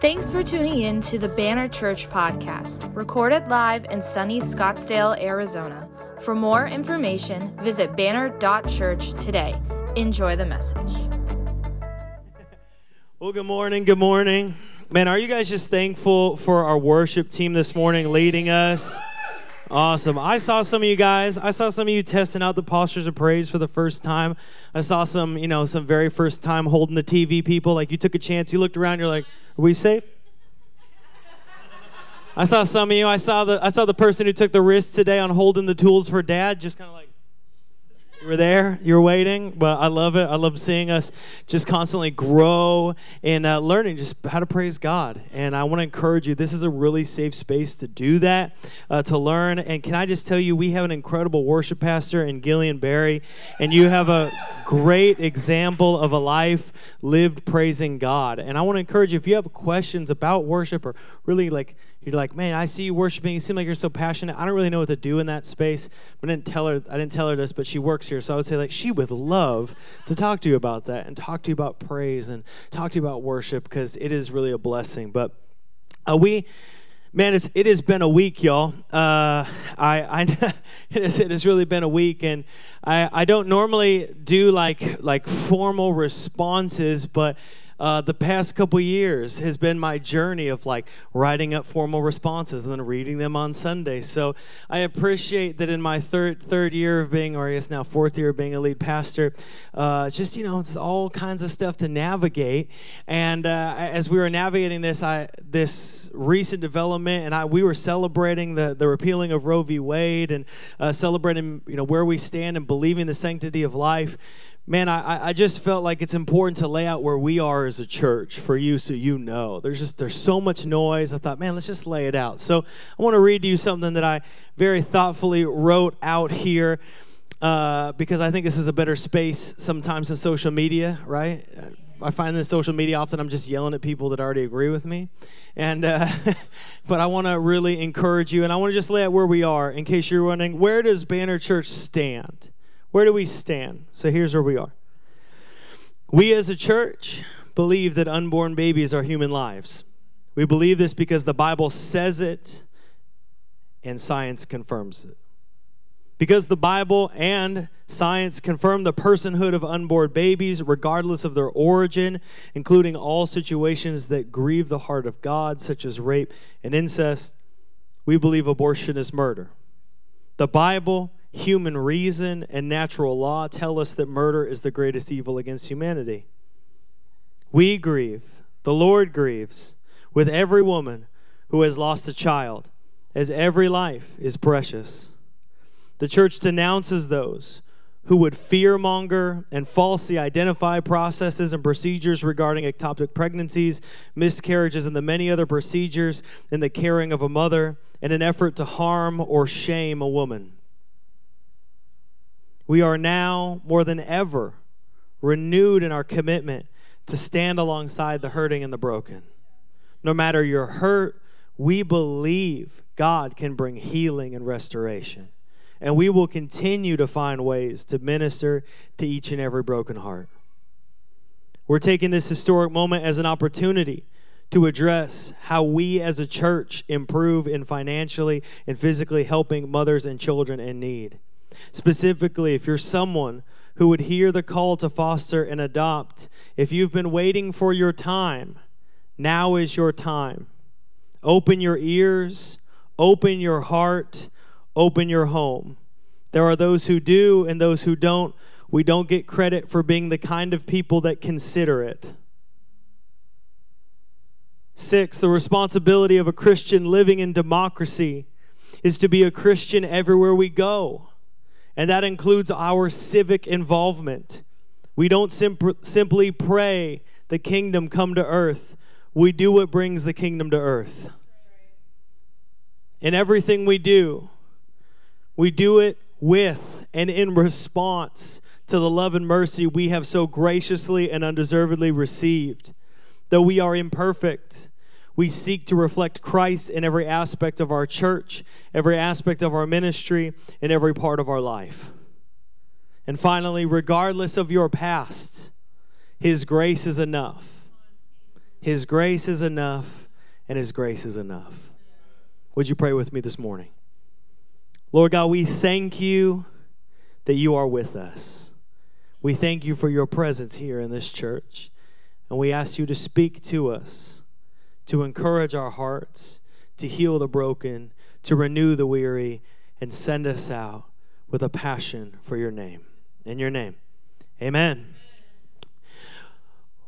Thanks for tuning in to the Banner Church podcast, recorded live in sunny Scottsdale, Arizona. For more information, visit banner.church today. Enjoy the message. Well, good morning. Good morning. Man, are you guys just thankful for our worship team this morning leading us? Awesome. I saw some of you guys. I saw some of you testing out the postures of praise for the first time. I saw some, you know, some very first time holding the TV people. Like you took a chance, you looked around, you're like, "Are we safe?" I saw some of you. I saw the I saw the person who took the risk today on holding the tools for dad, just kind of like you were there, you're waiting, but I love it. I love seeing us just constantly grow and uh, learning just how to praise God. And I want to encourage you, this is a really safe space to do that, uh, to learn. And can I just tell you, we have an incredible worship pastor in Gillian Barry, and you have a great example of a life lived praising God. And I want to encourage you, if you have questions about worship or really like, you're like, man, I see you worshiping. You seem like you're so passionate. I don't really know what to do in that space. But I didn't tell her. I didn't tell her this, but she works here, so I would say like she would love to talk to you about that and talk to you about praise and talk to you about worship because it is really a blessing. But uh, we. Man, it's, it has been a week, y'all. Uh, I, I it, has, it has really been a week, and I, I don't normally do like like formal responses, but uh, the past couple years has been my journey of like writing up formal responses and then reading them on Sunday. So I appreciate that in my third third year of being, or I guess now fourth year of being a lead pastor, uh, just you know, it's all kinds of stuff to navigate. And uh, as we were navigating this, I this recent development, and I we were celebrating the the repealing of Roe v. Wade and uh, celebrating you know where we stand and believing the sanctity of life man, I, I just felt like it's important to lay out where we are as a church for you so you know. There's just there's so much noise. I thought, man, let's just lay it out. So I want to read to you something that I very thoughtfully wrote out here. Uh, because I think this is a better space sometimes than social media, right? I find in social media often I'm just yelling at people that already agree with me, and uh, but I want to really encourage you, and I want to just lay out where we are in case you're wondering where does Banner Church stand. Where do we stand? So here's where we are. We as a church believe that unborn babies are human lives. We believe this because the Bible says it and science confirms it. Because the Bible and science confirm the personhood of unborn babies, regardless of their origin, including all situations that grieve the heart of God, such as rape and incest, we believe abortion is murder. The Bible human reason and natural law tell us that murder is the greatest evil against humanity. We grieve, the Lord grieves, with every woman who has lost a child, as every life is precious. The church denounces those who would fearmonger and falsely identify processes and procedures regarding ectopic pregnancies, miscarriages, and the many other procedures in the caring of a mother in an effort to harm or shame a woman. We are now more than ever renewed in our commitment to stand alongside the hurting and the broken. No matter your hurt, we believe God can bring healing and restoration. And we will continue to find ways to minister to each and every broken heart. We're taking this historic moment as an opportunity to address how we as a church improve in financially and physically helping mothers and children in need. Specifically, if you're someone who would hear the call to foster and adopt, if you've been waiting for your time, now is your time. Open your ears, open your heart, open your home. There are those who do and those who don't. We don't get credit for being the kind of people that consider it. Six, the responsibility of a Christian living in democracy is to be a Christian everywhere we go and that includes our civic involvement. We don't simp- simply pray the kingdom come to earth, we do what brings the kingdom to earth. In everything we do, we do it with and in response to the love and mercy we have so graciously and undeservedly received. Though we are imperfect, we seek to reflect Christ in every aspect of our church, every aspect of our ministry, in every part of our life. And finally, regardless of your past, His grace is enough. His grace is enough, and His grace is enough. Would you pray with me this morning? Lord God, we thank you that you are with us. We thank you for your presence here in this church. And we ask you to speak to us, to encourage our hearts, to heal the broken, to renew the weary, and send us out with a passion for your name. In your name, amen.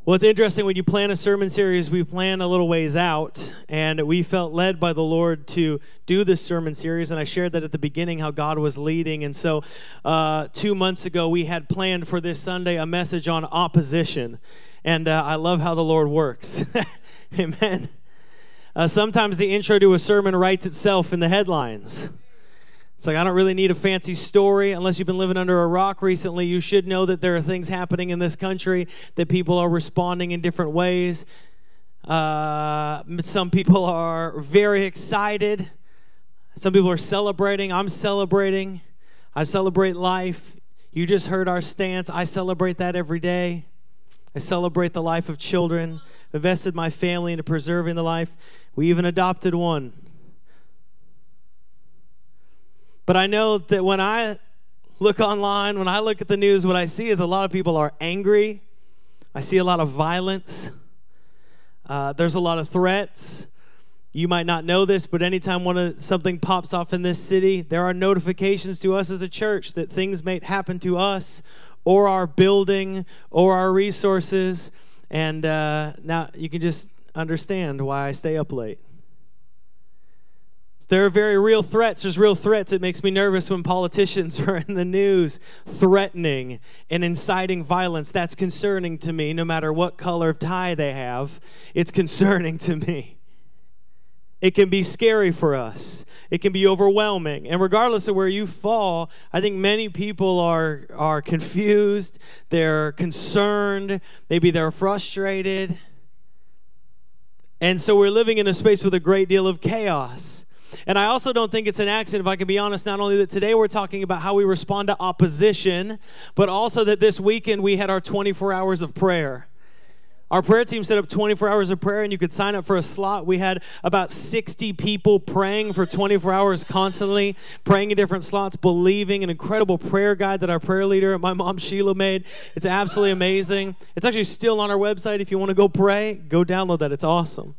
Well, it's interesting when you plan a sermon series, we plan a little ways out, and we felt led by the Lord to do this sermon series. And I shared that at the beginning how God was leading. And so, uh, two months ago, we had planned for this Sunday a message on opposition. And uh, I love how the Lord works. Amen. Uh, sometimes the intro to a sermon writes itself in the headlines. It's like, I don't really need a fancy story. Unless you've been living under a rock recently, you should know that there are things happening in this country, that people are responding in different ways. Uh, some people are very excited. Some people are celebrating. I'm celebrating. I celebrate life. You just heard our stance. I celebrate that every day. I celebrate the life of children, invested my family into preserving the life. We even adopted one. But I know that when I look online, when I look at the news, what I see is a lot of people are angry. I see a lot of violence. Uh, there's a lot of threats. You might not know this, but anytime one of, something pops off in this city, there are notifications to us as a church that things may happen to us or our building or our resources. And uh, now you can just understand why I stay up late. There are very real threats. There's real threats. It makes me nervous when politicians are in the news threatening and inciting violence. That's concerning to me, no matter what color of tie they have. It's concerning to me. It can be scary for us. It can be overwhelming. And regardless of where you fall, I think many people are, are confused, they're concerned, maybe they're frustrated. And so we're living in a space with a great deal of chaos. And I also don't think it's an accident, if I can be honest, not only that today we're talking about how we respond to opposition, but also that this weekend we had our 24 hours of prayer. Our prayer team set up 24 hours of prayer, and you could sign up for a slot. We had about 60 people praying for 24 hours constantly, praying in different slots, believing an incredible prayer guide that our prayer leader, my mom Sheila, made. It's absolutely amazing. It's actually still on our website. If you want to go pray, go download that. It's awesome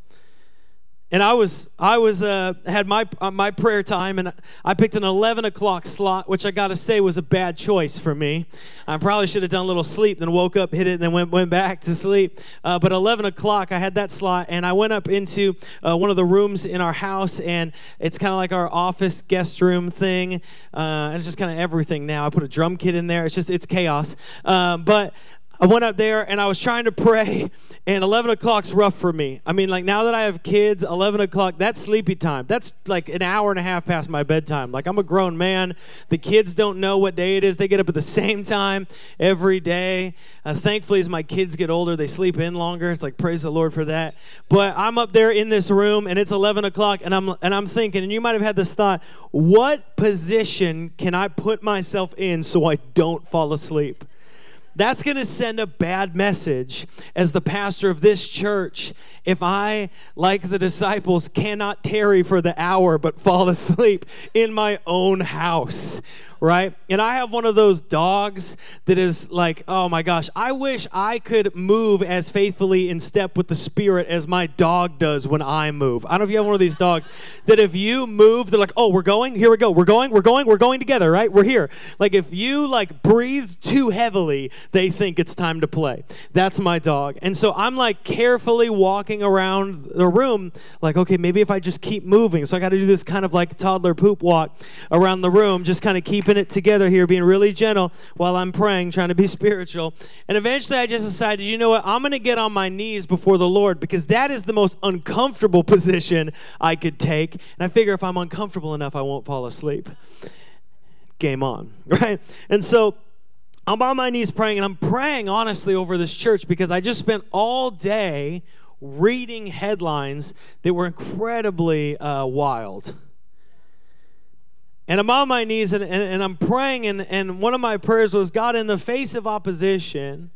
and I was I was uh, had my uh, my prayer time, and I picked an 11 o'clock slot, which I got to say was a bad choice for me. I probably should have done a little sleep, then woke up, hit it, and then went went back to sleep. Uh, but 11 o'clock, I had that slot, and I went up into uh, one of the rooms in our house, and it's kind of like our office guest room thing, uh, and it's just kind of everything now. I put a drum kit in there. It's just it's chaos, um, but I went up there and I was trying to pray, and 11 o'clock's rough for me. I mean, like now that I have kids, 11 o'clock, that's sleepy time. That's like an hour and a half past my bedtime. Like I'm a grown man. The kids don't know what day it is. They get up at the same time every day. Uh, thankfully, as my kids get older, they sleep in longer. It's like, praise the Lord for that. But I'm up there in this room and it's 11 o'clock, and I'm, and I'm thinking, and you might have had this thought what position can I put myself in so I don't fall asleep? That's going to send a bad message as the pastor of this church. If I, like the disciples, cannot tarry for the hour but fall asleep in my own house right? And I have one of those dogs that is like, oh my gosh, I wish I could move as faithfully in step with the Spirit as my dog does when I move. I don't know if you have one of these dogs that if you move, they're like, oh, we're going, here we go, we're going, we're going, we're going together, right? We're here. Like if you like breathe too heavily, they think it's time to play. That's my dog. And so I'm like carefully walking around the room, like, okay, maybe if I just keep moving. So I got to do this kind of like toddler poop walk around the room, just kind of keeping keeping it together here, being really gentle while I'm praying, trying to be spiritual. And eventually I just decided, you know what? I'm going to get on my knees before the Lord because that is the most uncomfortable position I could take. And I figure if I'm uncomfortable enough, I won't fall asleep. Game on, right? And so I'm on my knees praying, and I'm praying honestly over this church because I just spent all day reading headlines that were incredibly uh, wild and I'm on my knees and, and, and, I'm praying, and, and one of my prayers was God, in the face of opposition,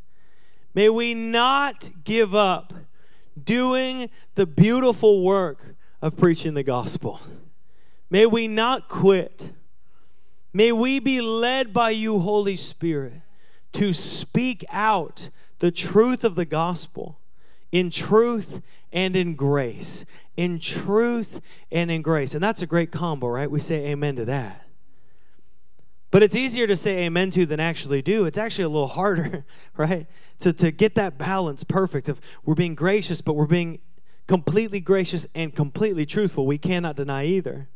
may we not give up doing the beautiful work of preaching the gospel. May we not quit. May we be led by you, Holy Spirit, to speak out the truth of the gospel in truth and in grace. In truth and in grace. And that's a great combo, right? We say amen to that. But it's easier to say amen to than actually do. It's actually a little harder, right? To, to get that balance perfect of we're being gracious, but we're being completely gracious and completely truthful. We cannot deny either.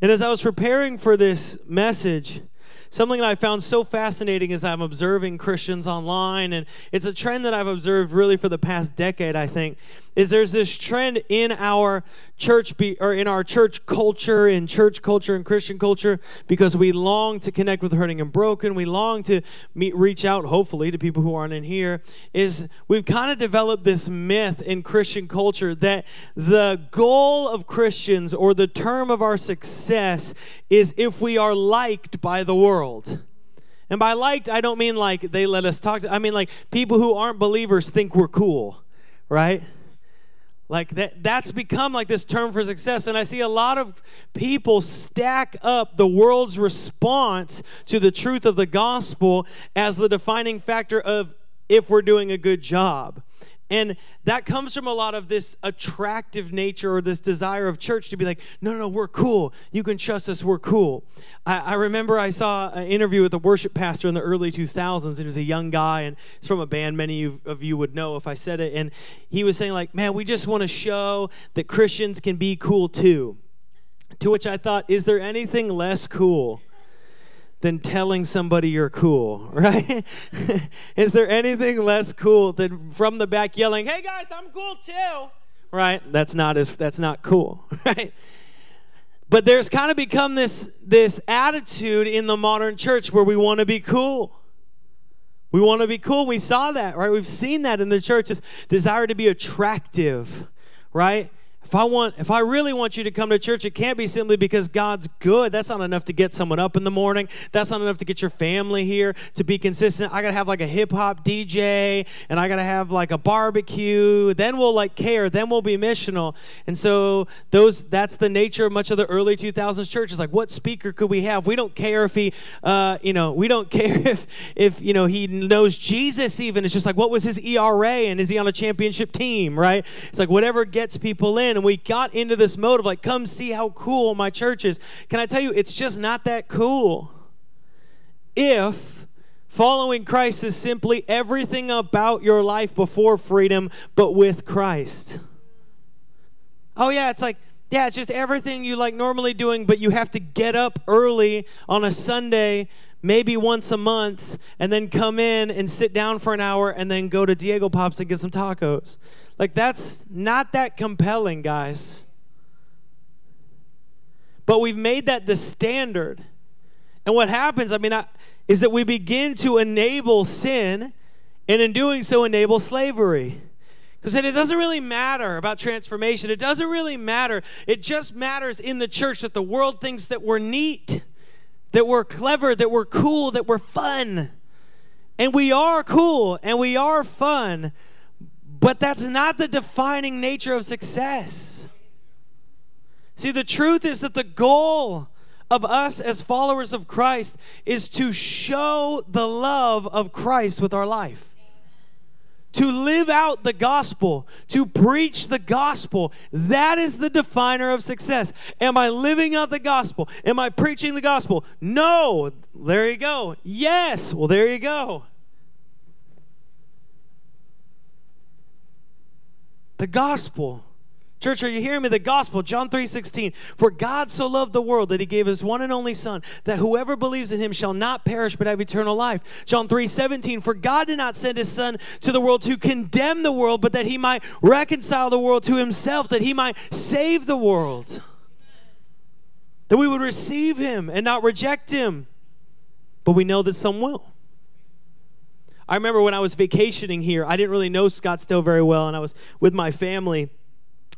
And as I was preparing for this message, something that I found so fascinating as I'm observing Christians online, and it's a trend that I've observed really for the past decade, I think, is there's this trend in our church be, or in our church culture, in church culture and Christian culture, because we long to connect with hurting and broken. We long to meet, reach out, hopefully, to people who aren't in here. Is we've kind of developed this myth in Christian culture that the goal of Christians or the term of our success is if we are liked by the world. And by liked, I don't mean like they let us talk to, I mean like people who aren't believers think we're cool, right? Like that that's become like this term for success and I see a lot of people stack up the world's response to the truth of the gospel as the defining factor of if we're doing a good job. And that comes from a lot of this attractive nature or this desire of church to be like, no, no, we're cool. You can trust us, we're cool. I, I remember I saw an interview with a worship pastor in the early 2000s. He was a young guy, and it's from a band many of you would know if I said it. And he was saying, like, man, we just want to show that Christians can be cool too. To which I thought, is there anything less cool? Than telling somebody you're cool, right? Is there anything less cool than from the back yelling, "Hey guys, I'm cool too." Right? That's not as that's not cool, right? But there's kind of become this this attitude in the modern church where we want to be cool. We want to be cool. We saw that, right? We've seen that in the church this desire to be attractive, right? If I want if I really want you to come to church, it can't be simply because God's good. That's not enough to get someone up in the morning. That's not enough to get your family here to be consistent. I got to have like a hip hop DJ and I got to have like a barbecue. Then we'll like care. Then we'll be missional. And so those that's the nature of much of the early 2000s churches. Like what speaker could we have? We don't care if he uh, you know, we don't care if if you know he knows Jesus even. It's just like what was his ERA and is he on a championship team, right? It's like whatever gets people in and we got into this mode of like, come see how cool my church is. Can I tell you, it's just not that cool. If following Christ is simply everything about your life before freedom, but with Christ. Oh, yeah, it's like, yeah, it's just everything you like normally doing, but you have to get up early on a Sunday, maybe once a month, and then come in and sit down for an hour and then go to Diego Pops and get some tacos. Like, that's not that compelling, guys. But we've made that the standard. And what happens, I mean, I, is that we begin to enable sin, and in doing so, enable slavery. Because it doesn't really matter about transformation. It doesn't really matter. It just matters in the church that the world thinks that we're neat, that we're clever, that we're cool, that we're fun. And we are cool and we are fun. But that's not the defining nature of success. See, the truth is that the goal of us as followers of Christ is to show the love of Christ with our life. To live out the gospel, to preach the gospel. That is the definer of success. Am I living out the gospel? Am I preaching the gospel? No. There you go. Yes. Well, there you go. The gospel. Church, are you hearing me? The gospel, John 3 16. For God so loved the world that he gave his one and only Son, that whoever believes in him shall not perish but have eternal life. John 3 17. For God did not send his Son to the world to condemn the world, but that he might reconcile the world to himself, that he might save the world. That we would receive him and not reject him. But we know that some will. I remember when I was vacationing here, I didn't really know Scottsdale very well, and I was with my family.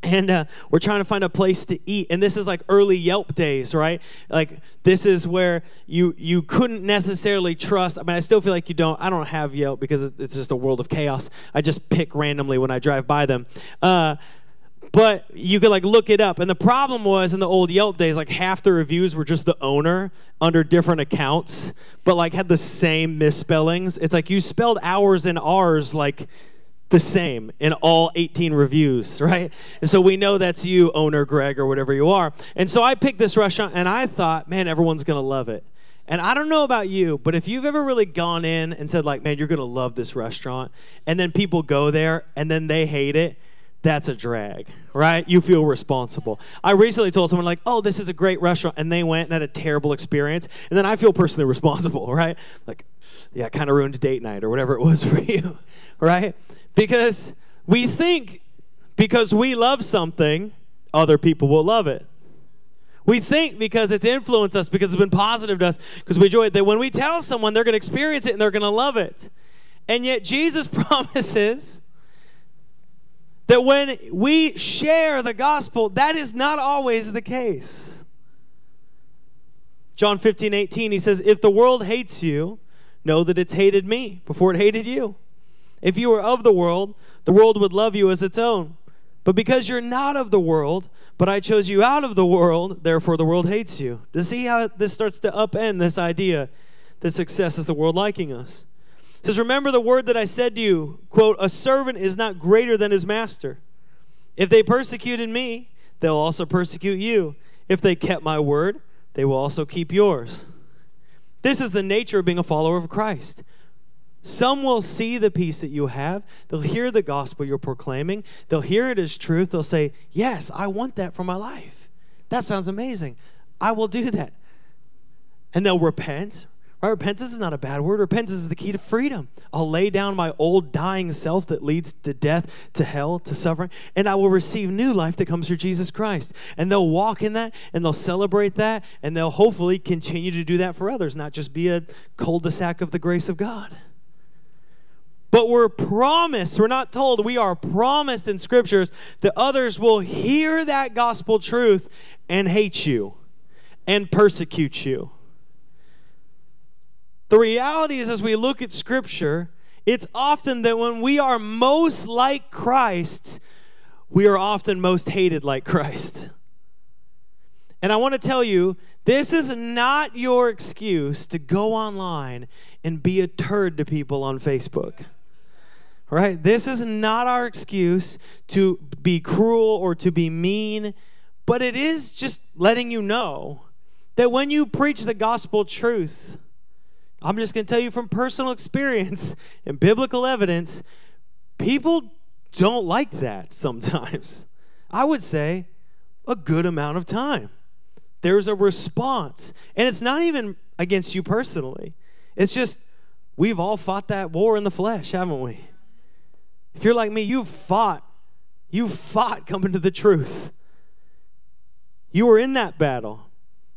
and uh, we're trying to find a place to eat and this is like early yelp days right like this is where you you couldn't necessarily trust i mean i still feel like you don't i don't have yelp because it's just a world of chaos i just pick randomly when i drive by them uh, but you could like look it up and the problem was in the old yelp days like half the reviews were just the owner under different accounts but like had the same misspellings it's like you spelled hours and ours like the same in all 18 reviews, right? And so we know that's you, owner Greg, or whatever you are. And so I picked this restaurant and I thought, man, everyone's to love it. And I don't know about you, but if you've ever really gone in and said, like, man, you're to love this restaurant, and then people go there and then they hate it, that's a drag, right? You feel responsible. I recently told someone, like, oh, this is a great restaurant, and they went and had a terrible experience, and then I feel personally responsible, right? Like, yeah, I kind of ruined date night or whatever it was for you, right? Because we think because we love something, other people will love it. We think because it's influenced us, because it's been positive to us, because we enjoy it, that when we tell someone, they're going to experience it and they're going to love it. And yet, Jesus promises that when we share the gospel, that is not always the case. John 15, 18, he says, If the world hates you, know that it's hated me before it hated you. If you were of the world, the world would love you as its own. But because you're not of the world, but I chose you out of the world, therefore the world hates you. To see how this starts to upend this idea that success is the world liking us. It says, Remember the word that I said to you, quote, a servant is not greater than his master. If they persecuted me, they'll also persecute you. If they kept my word, they will also keep yours. This is the nature of being a follower of Christ. Some will see the peace that you have. They'll hear the gospel you're proclaiming. They'll hear it as truth. They'll say, Yes, I want that for my life. That sounds amazing. I will do that. And they'll repent. Right? Repentance is not a bad word. Repentance is the key to freedom. I'll lay down my old dying self that leads to death, to hell, to suffering, and I will receive new life that comes through Jesus Christ. And they'll walk in that and they'll celebrate that and they'll hopefully continue to do that for others, not just be a cul de sac of the grace of God. But we're promised, we're not told, we are promised in scriptures that others will hear that gospel truth and hate you and persecute you. The reality is, as we look at scripture, it's often that when we are most like Christ, we are often most hated like Christ. And I want to tell you, this is not your excuse to go online and be a turd to people on Facebook right? This is not our excuse to be cruel or to be mean, but it is just letting you know that when you preach the gospel truth, I'm just going to tell you from personal experience and biblical evidence, people don't like that sometimes. I would say a good amount of time. There's a response. And it's not even against you personally, it's just we've all fought that war in the flesh, haven't we? If you're like me, you've fought. You've fought coming to the truth. You were in that battle.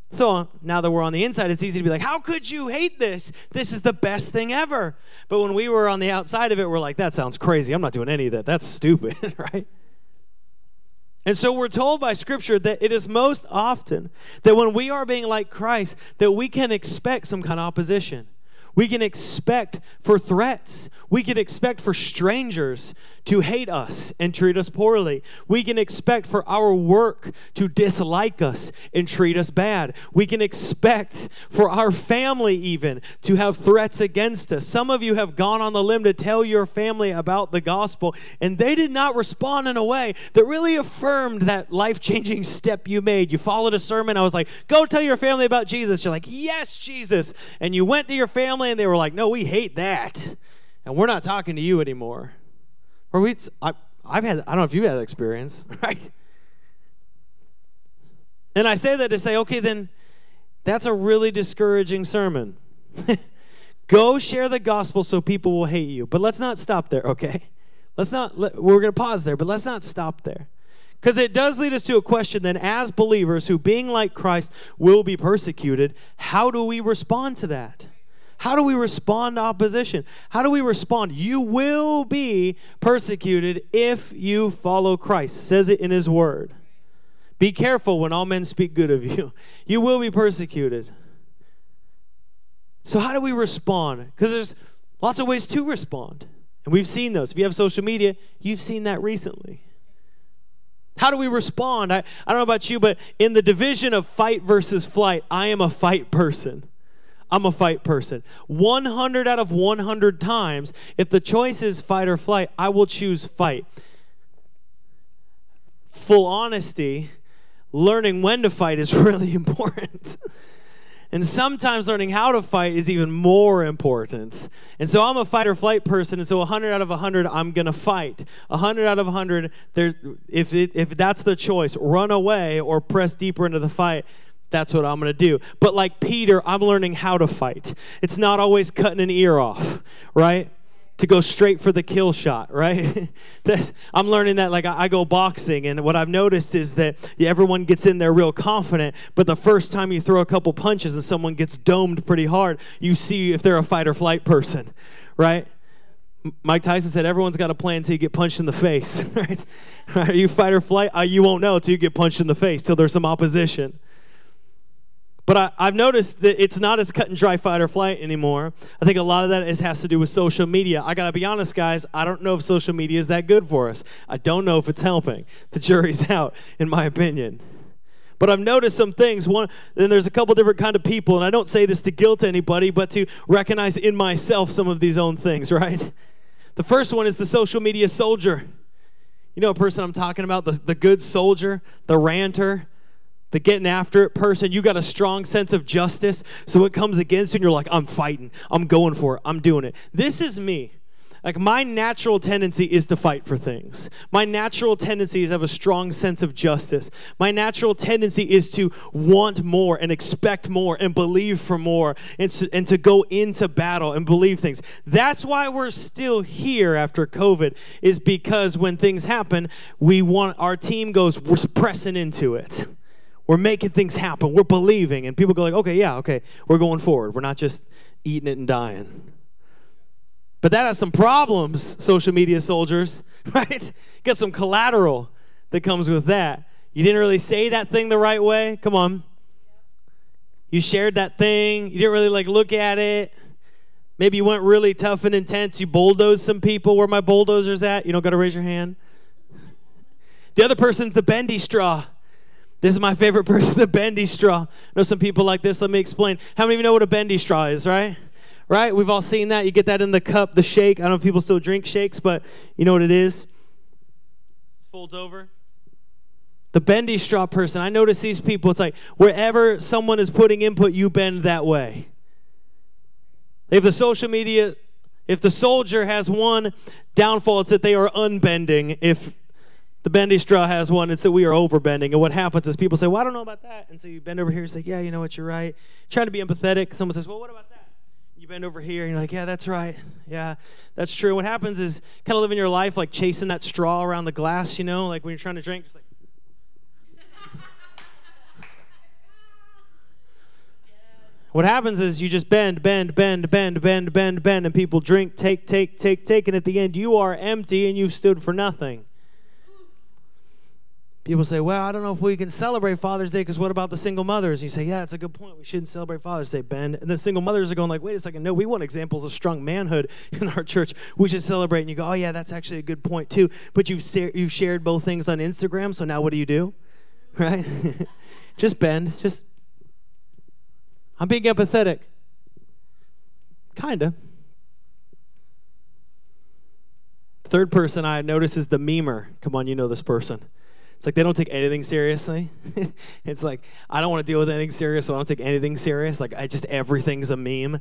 So now that we're on the inside, it's easy to be like, how could you hate this? This is the best thing ever. But when we were on the outside of it, we're like, that sounds crazy. I'm not doing any of that. That's stupid, right? And so we're told by scripture that it is most often that when we are being like Christ, that we can expect some kind of opposition. We can expect for threats. We can expect for strangers to hate us and treat us poorly. We can expect for our work to dislike us and treat us bad. We can expect for our family, even, to have threats against us. Some of you have gone on the limb to tell your family about the gospel, and they did not respond in a way that really affirmed that life changing step you made. You followed a sermon. I was like, go tell your family about Jesus. You're like, yes, Jesus. And you went to your family family and they were like, no, we hate that. And we're not talking to you anymore. Or we, I, I've had, I don't know if you've had that experience, right? And I say that to say, okay, then that's a really discouraging sermon. Go share the gospel so people will hate you. But let's not stop there, okay? Let's not, let, we're going to pause there, but let's not stop there. Because it does lead us to a question then, as believers who, being like Christ, will be persecuted, how do we respond to that? How do we respond to opposition? How do we respond? You will be persecuted if you follow Christ. Says it in his word. Be careful when all men speak good of you. You will be persecuted. So how do we respond? Because there's lots of ways to respond. And we've seen those. If you have social media, you've seen that recently. How do we respond? I, I don't know about you, but in the division of fight versus flight, I am a fight person. I'm a fight person. 100 out of 100 times, if the choice is fight or flight, I will choose fight. Full honesty, learning when to fight is really important. And sometimes learning how to fight is even more important. And so I'm a fight or flight person, and so 100 out of 100, I'm going to fight. 100 out of 100, there, if, it, if that's the choice, run away or press deeper into the fight, that's what I'm going to do. But like Peter, I'm learning how to fight. It's not always cutting an ear off, right? to go straight for the kill shot, right? I'm learning that like I, I, go boxing, and what I've noticed is that yeah, everyone gets in there real confident, but the first time you throw a couple punches and someone gets domed pretty hard, you see if they're a fight or flight person, right? Mike Tyson said everyone's got a plan until you get punched in the face, right? Are you fight or flight? Uh, you won't know until you get punched in the face, till there's some opposition. But I, have noticed that it's not as cut and dry fight or flight anymore. I think a lot of that is, has to do with social media. I gotta be honest, guys, I don't know if social media is that good for us. I don't know if it's helping. The jury's out, in my opinion. But I've noticed some things. One, then there's a couple different kind of people, and I don't say this to guilt anybody, but to recognize in myself some of these own things, right? The first one is the social media soldier. You know a person I'm talking about? The, the good soldier, the ranter, the getting after it person, you got a strong sense of justice. So it comes against you, and you're like, I'm fighting. I'm going for it. I'm doing it. This is me. Like, my natural tendency is to fight for things. My natural tendency is to have a strong sense of justice. My natural tendency is to want more and expect more and believe for more and and to go into battle and believe things. That's why we're still here after COVID, is because when things happen, we want our team goes, we're pressing into it. We're making things happen. We're believing. And people go like, okay, yeah, okay, we're going forward. We're not just eating it and dying. But that has some problems, social media soldiers, right? Got some collateral that comes with that. You didn't really say that thing the right way. Come on. You shared that thing. You didn't really like look at it. Maybe you went really tough and intense. You bulldozed some people. Where my bulldozers at? You don't got to raise your hand. The other person's the bendy straw. This is my favorite person, the bendy straw. I know some people like this. Let me explain. How many of you know what a bendy straw is, right? Right? We've all seen that. You get that in the cup, the shake. I don't know if people still drink shakes, but you know what it is? It folds over. The bendy straw person. I notice these people, it's like wherever someone is putting input, you bend that way. If the social media, if the soldier has one downfall, it's that they are unbending. If the bendy straw has one. It's that we are overbending. And what happens is people say, Well, I don't know about that. And so you bend over here and say, Yeah, you know what? You're right. Trying to be empathetic. Someone says, Well, what about that? You bend over here and you're like, Yeah, that's right. Yeah, that's true. What happens is kind of living your life like chasing that straw around the glass, you know, like when you're trying to drink, just like, What happens is you just bend, bend, bend, bend, bend, bend, bend, and people drink, take, take, take, take, and at the end you are empty and you've stood for nothing. People say, well, I don't know if we can celebrate Father's Day because what about the single mothers? And you say, yeah, that's a good point. We shouldn't celebrate Father's Day, Ben. And the single mothers are going like, wait a second, no, we want examples of strong manhood in our church. We should celebrate. And you go, oh, yeah, that's actually a good point too. But you've, you've shared both things on Instagram, so now what do you do? Right? just bend. Just, I'm being empathetic. Kind of. Third person I notice is the memer. Come on, you know this person. It's like they don't take anything seriously. it's like I don't want to deal with anything serious, so I don't take anything serious. Like I just everything's a meme.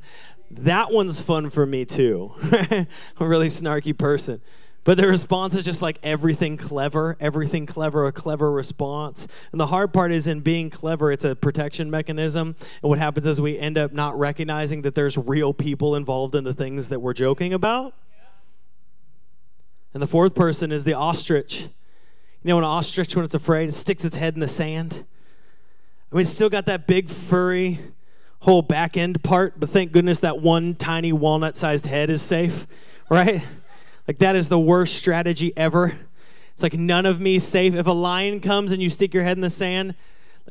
That one's fun for me too. I'm a really snarky person. But the response is just like everything clever, everything clever, a clever response. And the hard part is in being clever, it's a protection mechanism. And what happens is we end up not recognizing that there's real people involved in the things that we're joking about. And the fourth person is the ostrich. You know, an ostrich, when it's afraid, it sticks its head in the sand. I mean, it's still got that big, furry, whole back end part, but thank goodness that one tiny walnut sized head is safe, right? Like, that is the worst strategy ever. It's like none of me safe. If a lion comes and you stick your head in the sand,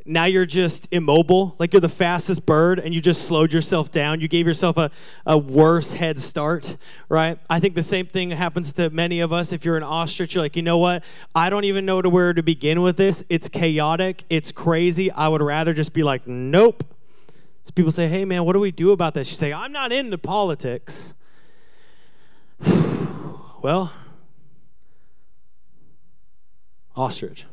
now you're just immobile, like you're the fastest bird and you just slowed yourself down. You gave yourself a, a worse head start, right? I think the same thing happens to many of us. If you're an ostrich, you're like, you know what? I don't even know to where to begin with this. It's chaotic, it's crazy. I would rather just be like, nope. So people say, hey man, what do we do about this? You say, I'm not into politics. well, ostrich.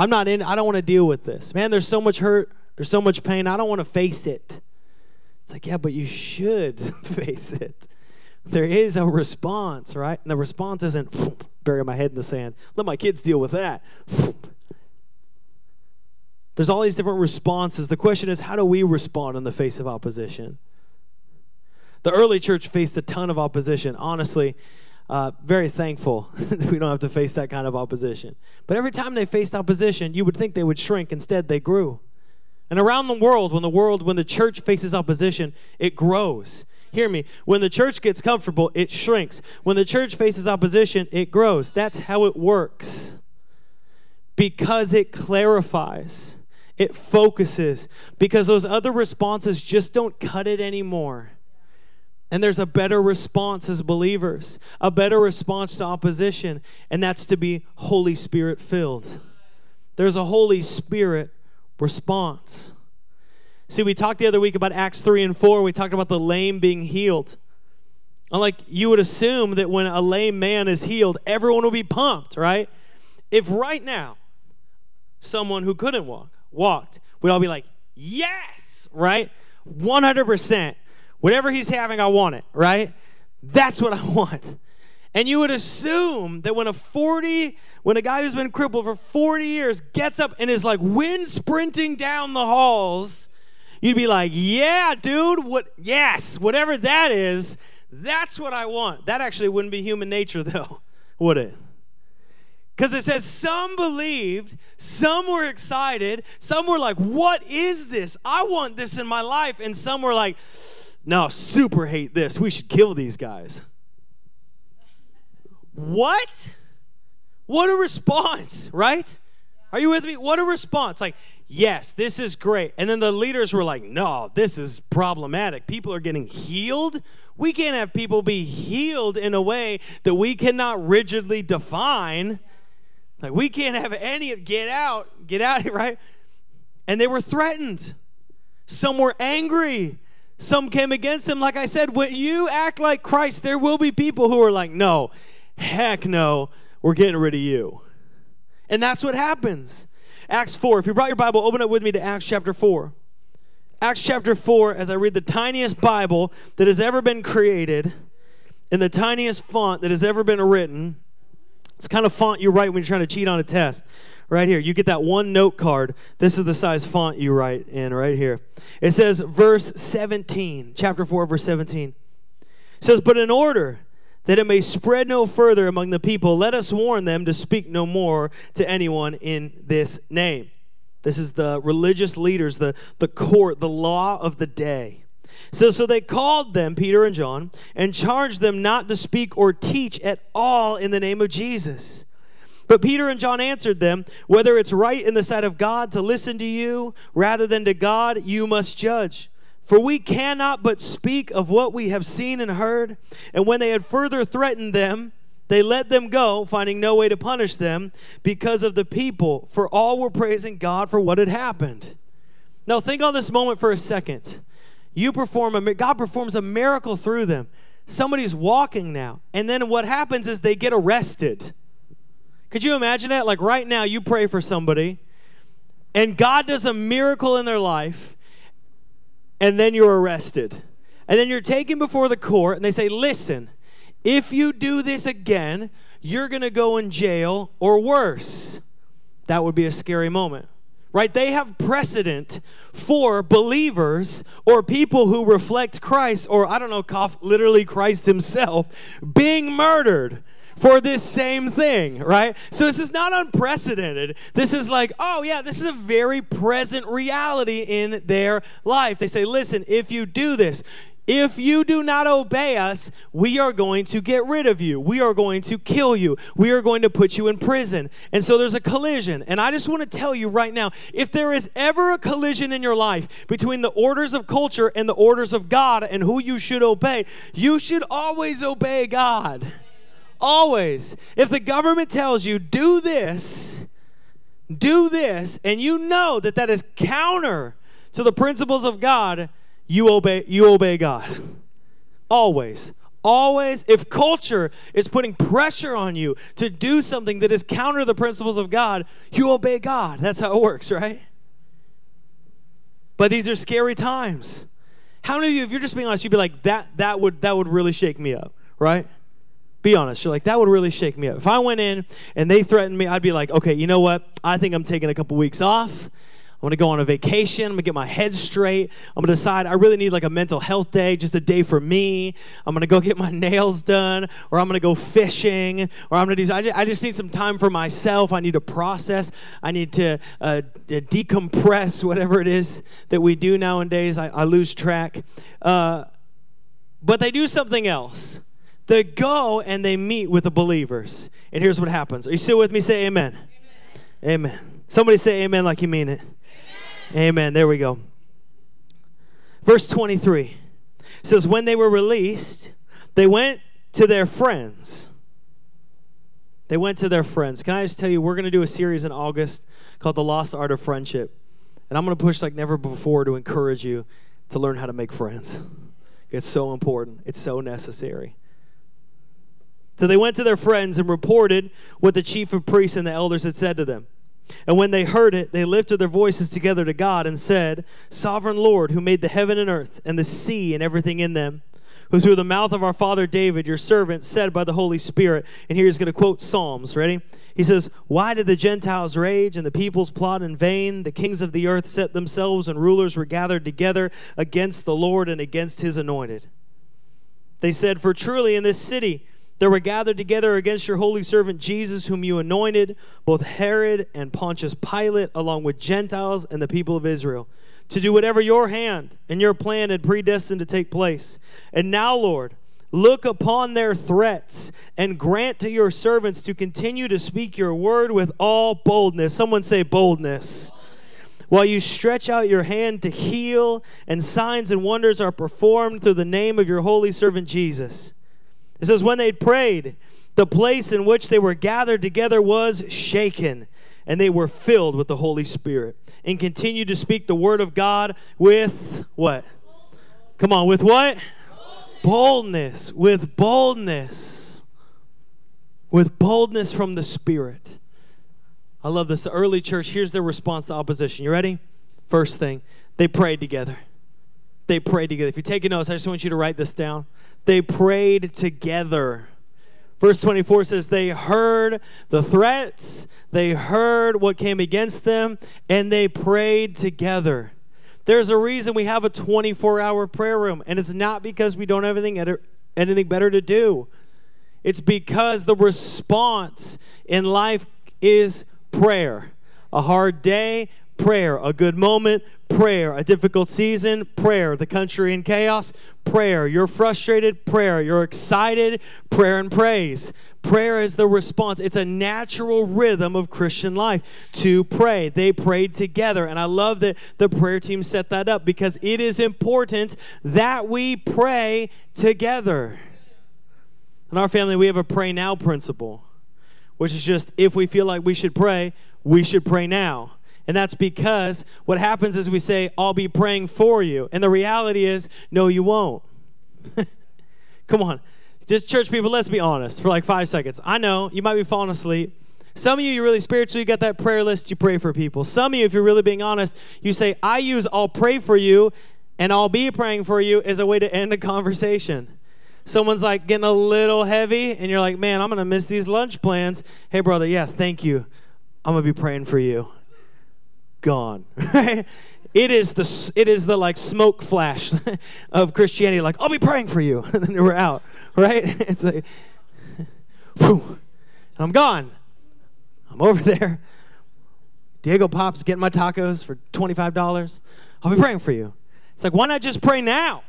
I'm not in, I don't want to deal with this. Man, there's so much hurt, there's so much pain, I don't want to face it. It's like, yeah, but you should face it. There is a response, right? And the response isn't bury my head in the sand. Let my kids deal with that. There's all these different responses. The question is, how do we respond in the face of opposition? The early church faced a ton of opposition. Honestly, uh, very thankful that we don't have to face that kind of opposition. But every time they faced opposition, you would think they would shrink. Instead, they grew. And around the world, when the world, when the church faces opposition, it grows. Hear me. When the church gets comfortable, it shrinks. When the church faces opposition, it grows. That's how it works. Because it clarifies, it focuses, because those other responses just don't cut it anymore. And there's a better response as believers, a better response to opposition, and that's to be Holy Spirit filled. There's a Holy Spirit response. See, we talked the other week about Acts 3 and 4. We talked about the lame being healed. Unlike you would assume that when a lame man is healed, everyone will be pumped, right? If right now someone who couldn't walk walked, we'd all be like, yes, right? 100%. Whatever he's having, I want it, right? That's what I want. And you would assume that when a 40, when a guy who's been crippled for 40 years gets up and is like wind sprinting down the halls, you'd be like, yeah, dude, what, yes, whatever that is, that's what I want. That actually wouldn't be human nature, though, would it? Because it says some believed, some were excited, some were like, what is this? I want this in my life. And some were like, no, super hate this. We should kill these guys. What? What a response, right? Are you with me? What a response. Like, yes, this is great. And then the leaders were like, no, this is problematic. People are getting healed. We can't have people be healed in a way that we cannot rigidly define. Like, we can't have any, get out, get out here, right? And they were threatened. Some were angry. Some came against him. Like I said, when you act like Christ, there will be people who are like, no, heck no, we're getting rid of you. And that's what happens. Acts 4. If you brought your Bible, open up with me to Acts chapter 4. Acts chapter 4, as I read the tiniest Bible that has ever been created, in the tiniest font that has ever been written. It's kind of font you write when you're trying to cheat on a test right here. You get that one note card. This is the size font you write in right here. It says, verse 17, chapter 4, verse 17. It says, But in order that it may spread no further among the people, let us warn them to speak no more to anyone in this name. This is the religious leaders, the, the court, the law of the day. So, so they called them, Peter and John, and charged them not to speak or teach at all in the name of Jesus. But Peter and John answered them, Whether it's right in the sight of God to listen to you rather than to God, you must judge. For we cannot but speak of what we have seen and heard. And when they had further threatened them, they let them go, finding no way to punish them because of the people, for all were praising God for what had happened. Now, think on this moment for a second. You perform a God performs a miracle through them. Somebody's walking now, and then what happens is they get arrested. Could you imagine that? Like right now, you pray for somebody, and God does a miracle in their life, and then you're arrested. And then you're taken before the court, and they say, Listen, if you do this again, you're going to go in jail or worse. That would be a scary moment right? They have precedent for believers or people who reflect Christ, or I don't know, literally Christ himself, being murdered for this same thing, right? So this is not unprecedented. This is like, oh, yeah, this is a very present reality in their life. They say, listen, if you do this, if you do not obey us, we are going to get rid of you. We are going to kill you. We are going to put you in prison. And so there's a collision. And I just want to tell you right now if there is ever a collision in your life between the orders of culture and the orders of God and who you should obey, you should always obey God. Always. If the government tells you, do this, do this, and you know that that is counter to the principles of God, you obey you obey God. Always. Always if culture is putting pressure on you to do something that is counter to the principles of God, you obey God. That's how it works, right? But these are scary times. How many of you if you're just being honest, you'd be like that that would that would really shake me up, right? Be honest. You're like, that would really shake me up. If I went in and they threatened me, I'd be like, okay, you know what? I think I'm taking a couple weeks off. I'm gonna go on a vacation. I'm gonna get my head straight. I'm gonna decide I really need like a mental health day, just a day for me. I'm gonna go get my nails done, or I'm gonna go fishing, or I'm gonna do. I just, I just need some time for myself. I need to process. I need to uh, decompress whatever it is that we do nowadays. I, I lose track. Uh, but they do something else. They go and they meet with the believers. And here's what happens. Are you still with me? Say amen. Amen. amen. Somebody say amen like you mean it. Amen. There we go. Verse 23 says, When they were released, they went to their friends. They went to their friends. Can I just tell you, we're going to do a series in August called The Lost Art of Friendship. And I'm going to push like never before to encourage you to learn how to make friends. It's so important, it's so necessary. So they went to their friends and reported what the chief of priests and the elders had said to them. And when they heard it, they lifted their voices together to God and said, Sovereign Lord, who made the heaven and earth and the sea and everything in them, who through the mouth of our father David, your servant, said by the Holy Spirit, and here he's going to quote Psalms, ready? He says, Why did the Gentiles rage and the peoples plot in vain? The kings of the earth set themselves, and rulers were gathered together against the Lord and against his anointed. They said, For truly in this city, there were gathered together against your holy servant Jesus, whom you anointed, both Herod and Pontius Pilate, along with Gentiles and the people of Israel, to do whatever your hand and your plan had predestined to take place. And now, Lord, look upon their threats and grant to your servants to continue to speak your word with all boldness. Someone say, boldness. While you stretch out your hand to heal, and signs and wonders are performed through the name of your holy servant Jesus. It says, When they prayed, the place in which they were gathered together was shaken, and they were filled with the Holy Spirit, and continued to speak the word of God with what? Come on, with what? Boldness. boldness. With boldness. With boldness from the Spirit. I love this. The early church, here's their response to opposition. You ready? First thing, they prayed together. They prayed together. If you take notes, I just want you to write this down. They prayed together. Verse 24 says, They heard the threats, they heard what came against them, and they prayed together. There's a reason we have a 24 hour prayer room, and it's not because we don't have anything, anything better to do. It's because the response in life is prayer. A hard day, prayer. A good moment, prayer. A difficult season, prayer. The country in chaos, prayer. You're frustrated, prayer. You're excited, prayer and praise. Prayer is the response. It's a natural rhythm of Christian life to pray. They prayed together. And I love that the prayer team set that up because it is important that we pray together. In our family, we have a pray now principle, which is just if we feel like we should pray, we should pray now. And that's because what happens is we say, I'll be praying for you. And the reality is, no, you won't. Come on. Just church people, let's be honest for like five seconds. I know you might be falling asleep. Some of you, you're really spiritual, you got that prayer list, you pray for people. Some of you, if you're really being honest, you say, I use I'll pray for you and I'll be praying for you as a way to end a conversation. Someone's like getting a little heavy, and you're like, man, I'm going to miss these lunch plans. Hey, brother, yeah, thank you. I'm going to be praying for you gone. it is the it is the like smoke flash of Christianity. Like I'll be praying for you, and then we're out. Right? It's like Whew. I'm gone. I'm over there. Diego Pops getting my tacos for $25. I'll be praying for you. It's like, why not just pray now?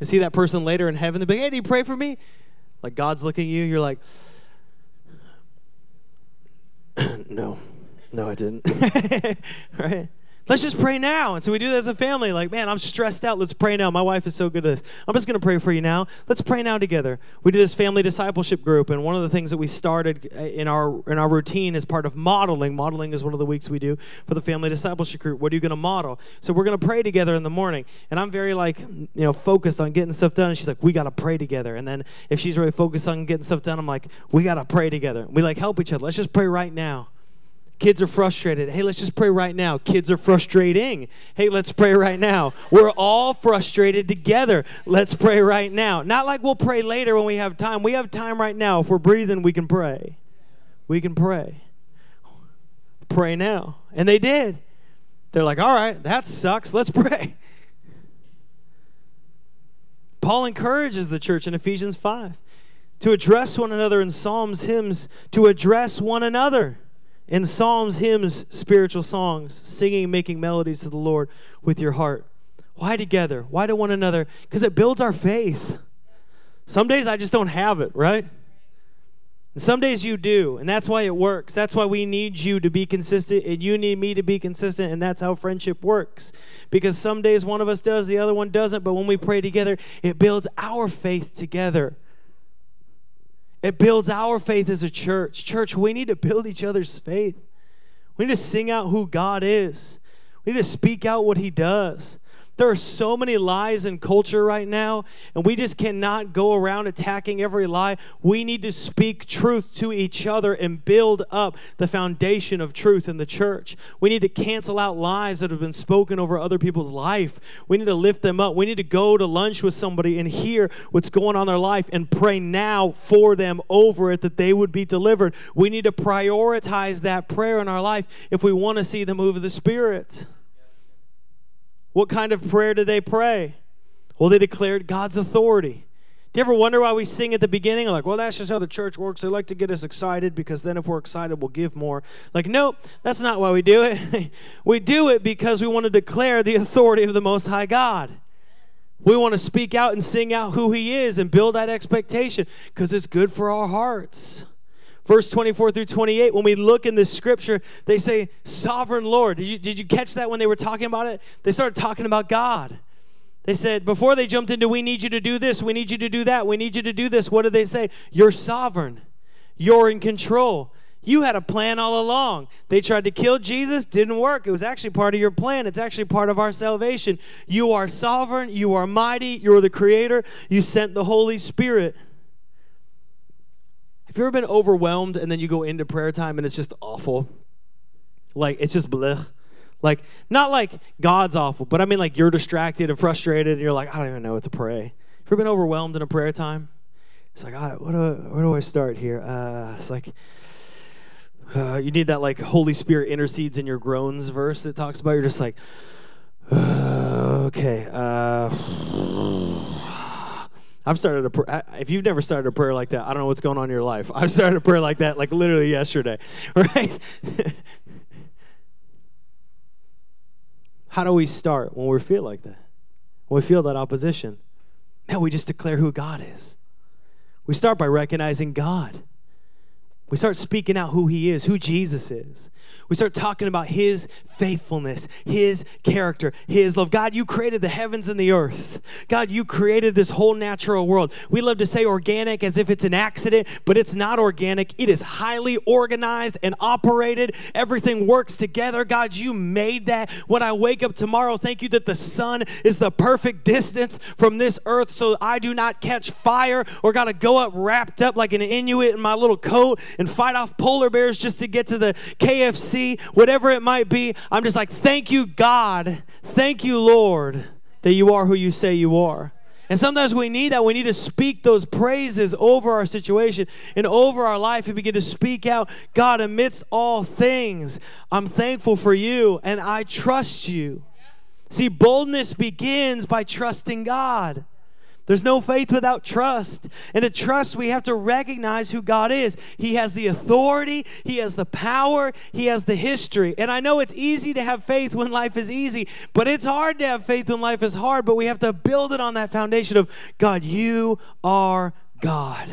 You see that person later in heaven, they'll be like, hey, do you pray for me? Like God's looking at you, you're like, no, no, I didn't. right? Let's just pray now. And so we do that as a family. Like, man, I'm stressed out. Let's pray now. My wife is so good at this. I'm just going to pray for you now. Let's pray now together. We do this family discipleship group, and one of the things that we started uh, in our in our routine is part of modeling. Modeling is one of the weeks we do for the family discipleship group. What are you going to model? So we're going to pray together in the morning. And I'm very like, you know, focused on getting stuff done. And she's like, we got to pray together. And then if she's really focused on getting stuff done, I'm like, we got to pray together. We like help each other. Let's just pray right now. Kids are frustrated. Hey, let's just pray right now. Kids are frustrating. Hey, let's pray right now. We're all frustrated together. Let's pray right now. Not like we'll pray later when we have time. We have time right now. If we're breathing, we can pray. We can pray. Pray now. And they did. They're like, all right, that sucks. Let's pray. Paul encourages the church in Ephesians 5 to address one another in psalms, hymns, to address one another in psalms, hymns, spiritual songs, singing, making melodies to the Lord with your heart. Why together? Why to one another? Because it builds our faith. Some days I just don't have it, right? And some days you do, and that's why it works. That's why we need you to be consistent, and you need me to be consistent, and that's how friendship works. Because some days one of us does, the other one doesn't, but when we pray together, it builds our faith together. It builds our faith as a church. Church, we need to build each other's faith. We need to sing out who God is. We need to speak out what He does. There are so many lies in culture right now, and we just cannot go around attacking every lie. We need to speak truth to each other and build up the foundation of truth in the church. We need to cancel out lies that have been spoken over other people's life. We need to lift them up. We need to go to lunch with somebody and hear what's going on in their life and pray now for them over it that they would be delivered. We need to prioritize that prayer in our life if we want to see the move of the Spirit. What kind of prayer did they pray? Well, they declared God's authority. Do you ever wonder why we sing at the beginning? Like, well, that's just how the church works. They like to get us excited because then if we're excited, we'll give more. Like, nope, that's not why we do it. we do it because we want to declare the authority of the Most High God. We want to speak out and sing out who He is and build that expectation because it's good for our hearts. Verse 24 through 28, when we look in the scripture, they say, Sovereign Lord. Did you, did you catch that when they were talking about it? They started talking about God. They said, before they jumped into, we need you to do this, we need you to do that, we need you to do this, what did they say? You're sovereign, you're in control. You had a plan all along. They tried to kill Jesus, didn't work. It was actually part of your plan. It's actually part of our salvation. You are sovereign, you are mighty, you're the creator, you sent the Holy Spirit. Have you ever been overwhelmed and then you go into prayer time and it's just awful? Like, it's just blech. Like, not like God's awful, but I mean, like, you're distracted and frustrated and you're like, I don't even know what to pray. Have you ever been overwhelmed in a prayer time? It's like, ah, what do I, where do I start here? Uh, it's like, uh, you need that, like, Holy Spirit intercedes in your groans verse that talks about, you're just like, uh, okay, uh, I've started a prayer. If you've never started a prayer like that, I don't know what's going on in your life. I've started a prayer like that like literally yesterday, right? How do we start when we feel like that? When we feel that opposition? Man, we just declare who God is. We start by recognizing God. We start speaking out who He is, who Jesus is. We start talking about His faithfulness, His character, His love. God, you created the heavens and the earth. God, you created this whole natural world. We love to say organic as if it's an accident, but it's not organic. It is highly organized and operated. Everything works together. God, you made that. When I wake up tomorrow, thank you that the sun is the perfect distance from this earth so I do not catch fire or got to go up wrapped up like an Inuit in my little coat and fight off polar bears just to get to the KFC, whatever it might be. I'm just like, thank you, God. Thank you, Lord, that you are who you say you are. And sometimes we need that. We need to speak those praises over our situation and over our life and begin to speak out God, amidst all things, I'm thankful for you and I trust you. See, boldness begins by trusting God. There's no faith without trust. And to trust, we have to recognize who God is. He has the authority, He has the power, He has the history. And I know it's easy to have faith when life is easy, but it's hard to have faith when life is hard. But we have to build it on that foundation of God, you are God.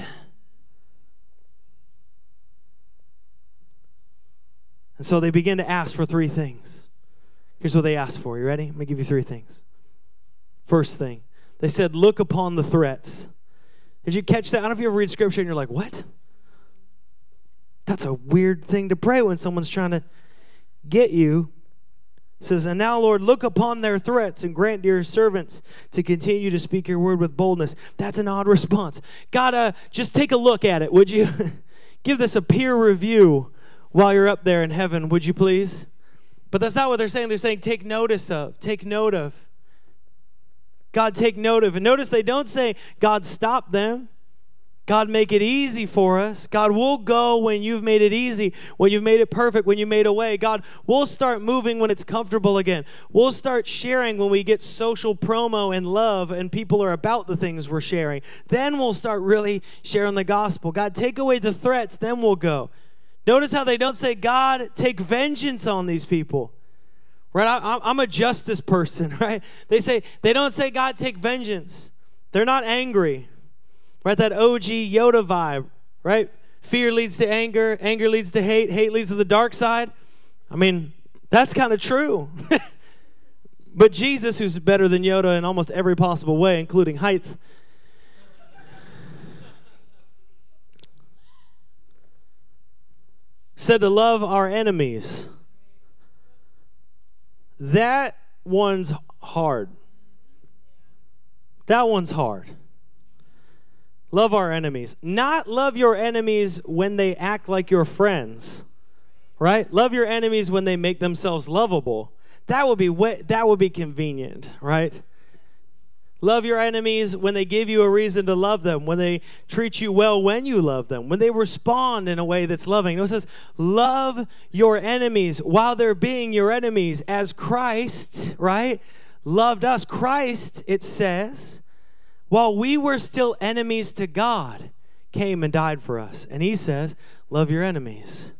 And so they begin to ask for three things. Here's what they asked for. You ready? I'm going to give you three things. First thing, they said, Look upon the threats. Did you catch that? I don't know if you ever read scripture and you're like, What? That's a weird thing to pray when someone's trying to get you. It says, And now, Lord, look upon their threats and grant your servants to continue to speak your word with boldness. That's an odd response. Uh, just take a look at it, would you? Give this a peer review while you're up there in heaven, would you please? But that's not what they're saying. They're saying, take notice of, take note of. God, take note of. And notice they don't say, God, stop them. God, make it easy for us. God, we'll go when you've made it easy, when you've made it perfect, when you made a way. God, we'll start moving when it's comfortable again. We'll start sharing when we get social promo and love and people are about the things we're sharing. Then we'll start really sharing the gospel. God, take away the threats, then we'll go. Notice how they don't say, God, take vengeance on these people right? I, am a justice person, right? They say, they don't say, God, take vengeance. They're not angry, right? That OG Yoda vibe, right? Fear leads to anger, anger leads to hate, hate leads to the dark side. I mean, that's kind of true. but Jesus, who's better than Yoda in almost every possible way, including height, said to love our enemies that one's hard. That one's hard. Love our enemies. Not love your enemies when they act like your friends. Right? Love your enemies when they make themselves lovable. That would be that would be convenient, right? Love your enemies when they give you a reason to love them, when they treat you well when you love them, when they respond in a way that's loving. it says, Love your enemies while they're being your enemies, as Christ, right, loved us. Christ, it says, while we were still enemies to God, came and died for us. And he says, Love your enemies.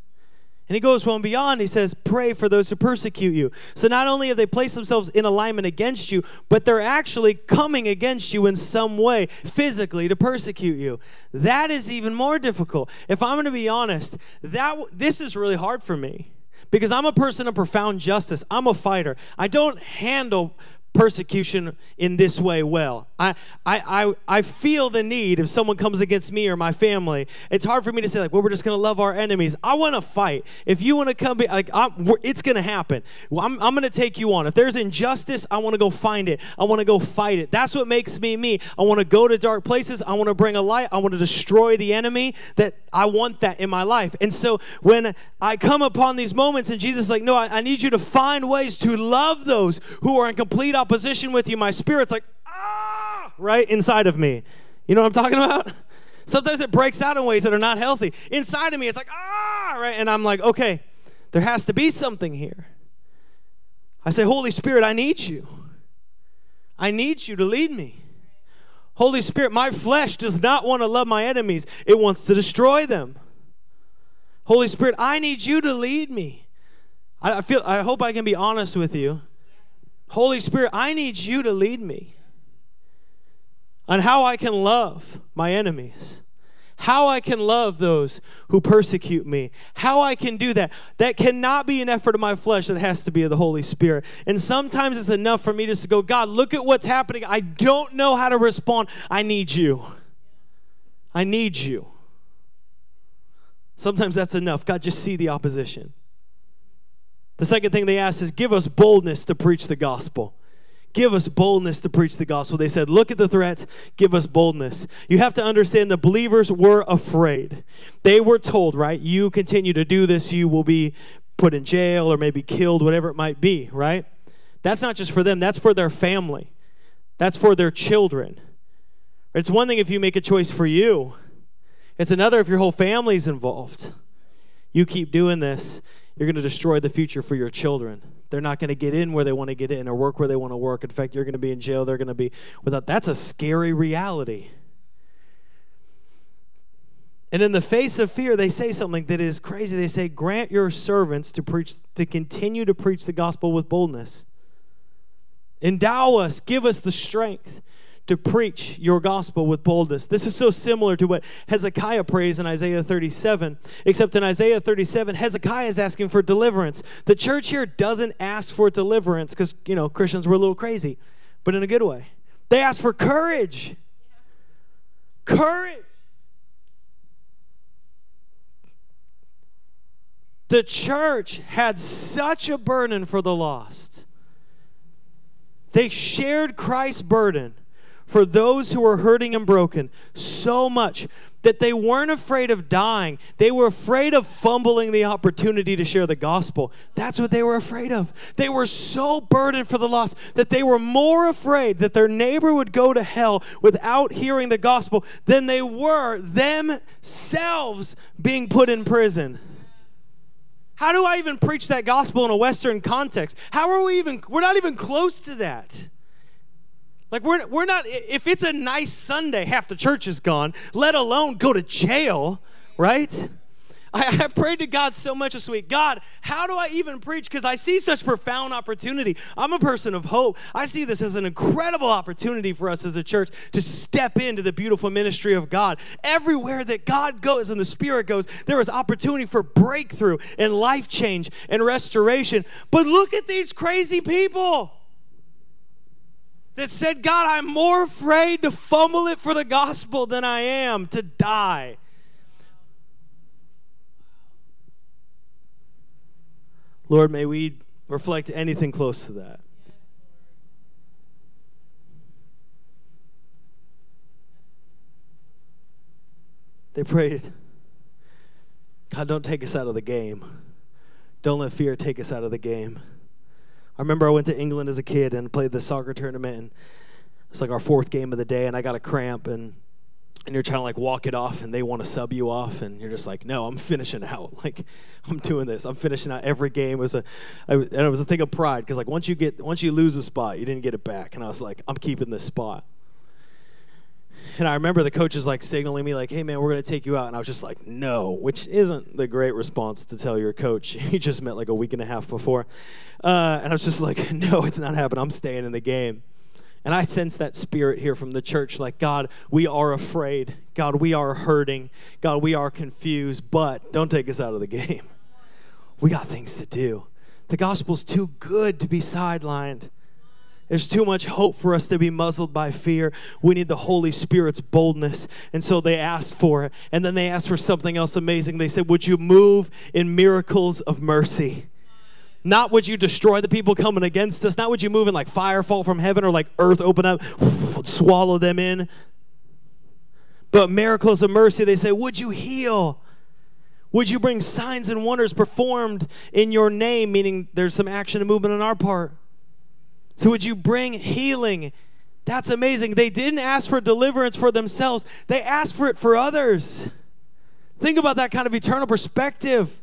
And he goes one beyond. He says, Pray for those who persecute you. So not only have they placed themselves in alignment against you, but they're actually coming against you in some way, physically, to persecute you. That is even more difficult. If I'm going to be honest, that this is really hard for me because I'm a person of profound justice. I'm a fighter. I don't handle persecution in this way well. I, I, I, I feel the need if someone comes against me or my family. It's hard for me to say, like, well, we're just going to love our enemies. I want to fight. If you want to come, be, like, I'm, it's going to happen. Well, I'm, I'm going to take you on. If there's injustice, I want to go find it. I want to go fight it. That's what makes me me. I want to go to dark places. I want to bring a light. I want to destroy the enemy. That I want that in my life. And so when I come upon these moments and Jesus is like, no, I, I need you to find ways to love those who are in complete opposition with you, my spirit's like, ah, right inside of me. You know what I'm talking about? Sometimes it breaks out in ways that are not healthy. Inside of me, it's like, ah, right? And I'm like, okay, there has to be something here. I say, Holy Spirit, I need you. I need you to lead me. Holy Spirit, my flesh does not want to love my enemies, it wants to destroy them. Holy Spirit, I need you to lead me. I feel I hope I can be honest with you. Holy Spirit, I need you to lead me on how I can love my enemies, how I can love those who persecute me, how I can do that. That cannot be an effort of my flesh, that has to be of the Holy Spirit. And sometimes it's enough for me just to go, God, look at what's happening. I don't know how to respond. I need you. I need you. Sometimes that's enough. God, just see the opposition. The second thing they asked is, Give us boldness to preach the gospel. Give us boldness to preach the gospel. They said, Look at the threats, give us boldness. You have to understand the believers were afraid. They were told, right? You continue to do this, you will be put in jail or maybe killed, whatever it might be, right? That's not just for them, that's for their family, that's for their children. It's one thing if you make a choice for you, it's another if your whole family's involved. You keep doing this you're going to destroy the future for your children. They're not going to get in where they want to get in or work where they want to work. In fact, you're going to be in jail. They're going to be without. That's a scary reality. And in the face of fear, they say something that is crazy. They say, "Grant your servants to preach to continue to preach the gospel with boldness. Endow us, give us the strength to preach your gospel with boldness. This is so similar to what Hezekiah prays in Isaiah 37, except in Isaiah 37, Hezekiah is asking for deliverance. The church here doesn't ask for deliverance because, you know, Christians were a little crazy, but in a good way. They ask for courage. Courage. The church had such a burden for the lost. They shared Christ's burden for those who were hurting and broken so much that they weren't afraid of dying. They were afraid of fumbling the opportunity to share the gospel. That's what they were afraid of. They were so burdened for the lost that they were more afraid that their neighbor would go to hell without hearing the gospel than they were themselves being put in prison. How do I even preach that gospel in a Western context? How are we even, we're not even close to that. Like, we're, we're not, if it's a nice Sunday, half the church is gone, let alone go to jail, right? I, I prayed to God so much this week. God, how do I even preach? Because I see such profound opportunity. I'm a person of hope. I see this as an incredible opportunity for us as a church to step into the beautiful ministry of God. Everywhere that God goes and the Spirit goes, there is opportunity for breakthrough and life change and restoration. But look at these crazy people that said, God, I'm more afraid to fumble it for the gospel than I am to die. Lord, may we reflect anything close to that. They prayed, God, don't take us out of the game. Don't let fear take us out of the game. I remember I went to England as a kid and played the soccer tournament, and it was like our fourth game of the day, and I got a cramp, and and you're trying to like walk it off, and they want to sub you off, and you're just like, no, I'm finishing out. Like, I'm doing this. I'm finishing out every game. It was a, I, and it was a thing of pride because like once you get once you lose a spot, you didn't get it back, and I was like, I'm keeping this spot. And I remember the coaches like signaling me, like, hey man, we're to take you out. And I was just like, no, which isn't the great response to tell your coach. you just met like a week and a half before. Uh, and I was just like, no, it's not happening. I'm staying in the game. And I sense that spirit here from the church like, God, we are afraid. God, we are hurting. God, we are confused, but don't take us out of the game. We got things to do. The gospel's too good to be sidelined. There's too much hope for us to be muzzled by fear. We need the Holy Spirit's boldness. And so they asked for it. And then they asked for something else amazing. They said, Would you move in miracles of mercy? Not would you destroy the people coming against us. Not would you move in like fire fall from heaven or like earth open up, swallow them in. But miracles of mercy, they say, Would you heal? Would you bring signs and wonders performed in your name? Meaning there's some action and movement on our part. So, would you bring healing? That's amazing. They didn't ask for deliverance for themselves, they asked for it for others. Think about that kind of eternal perspective.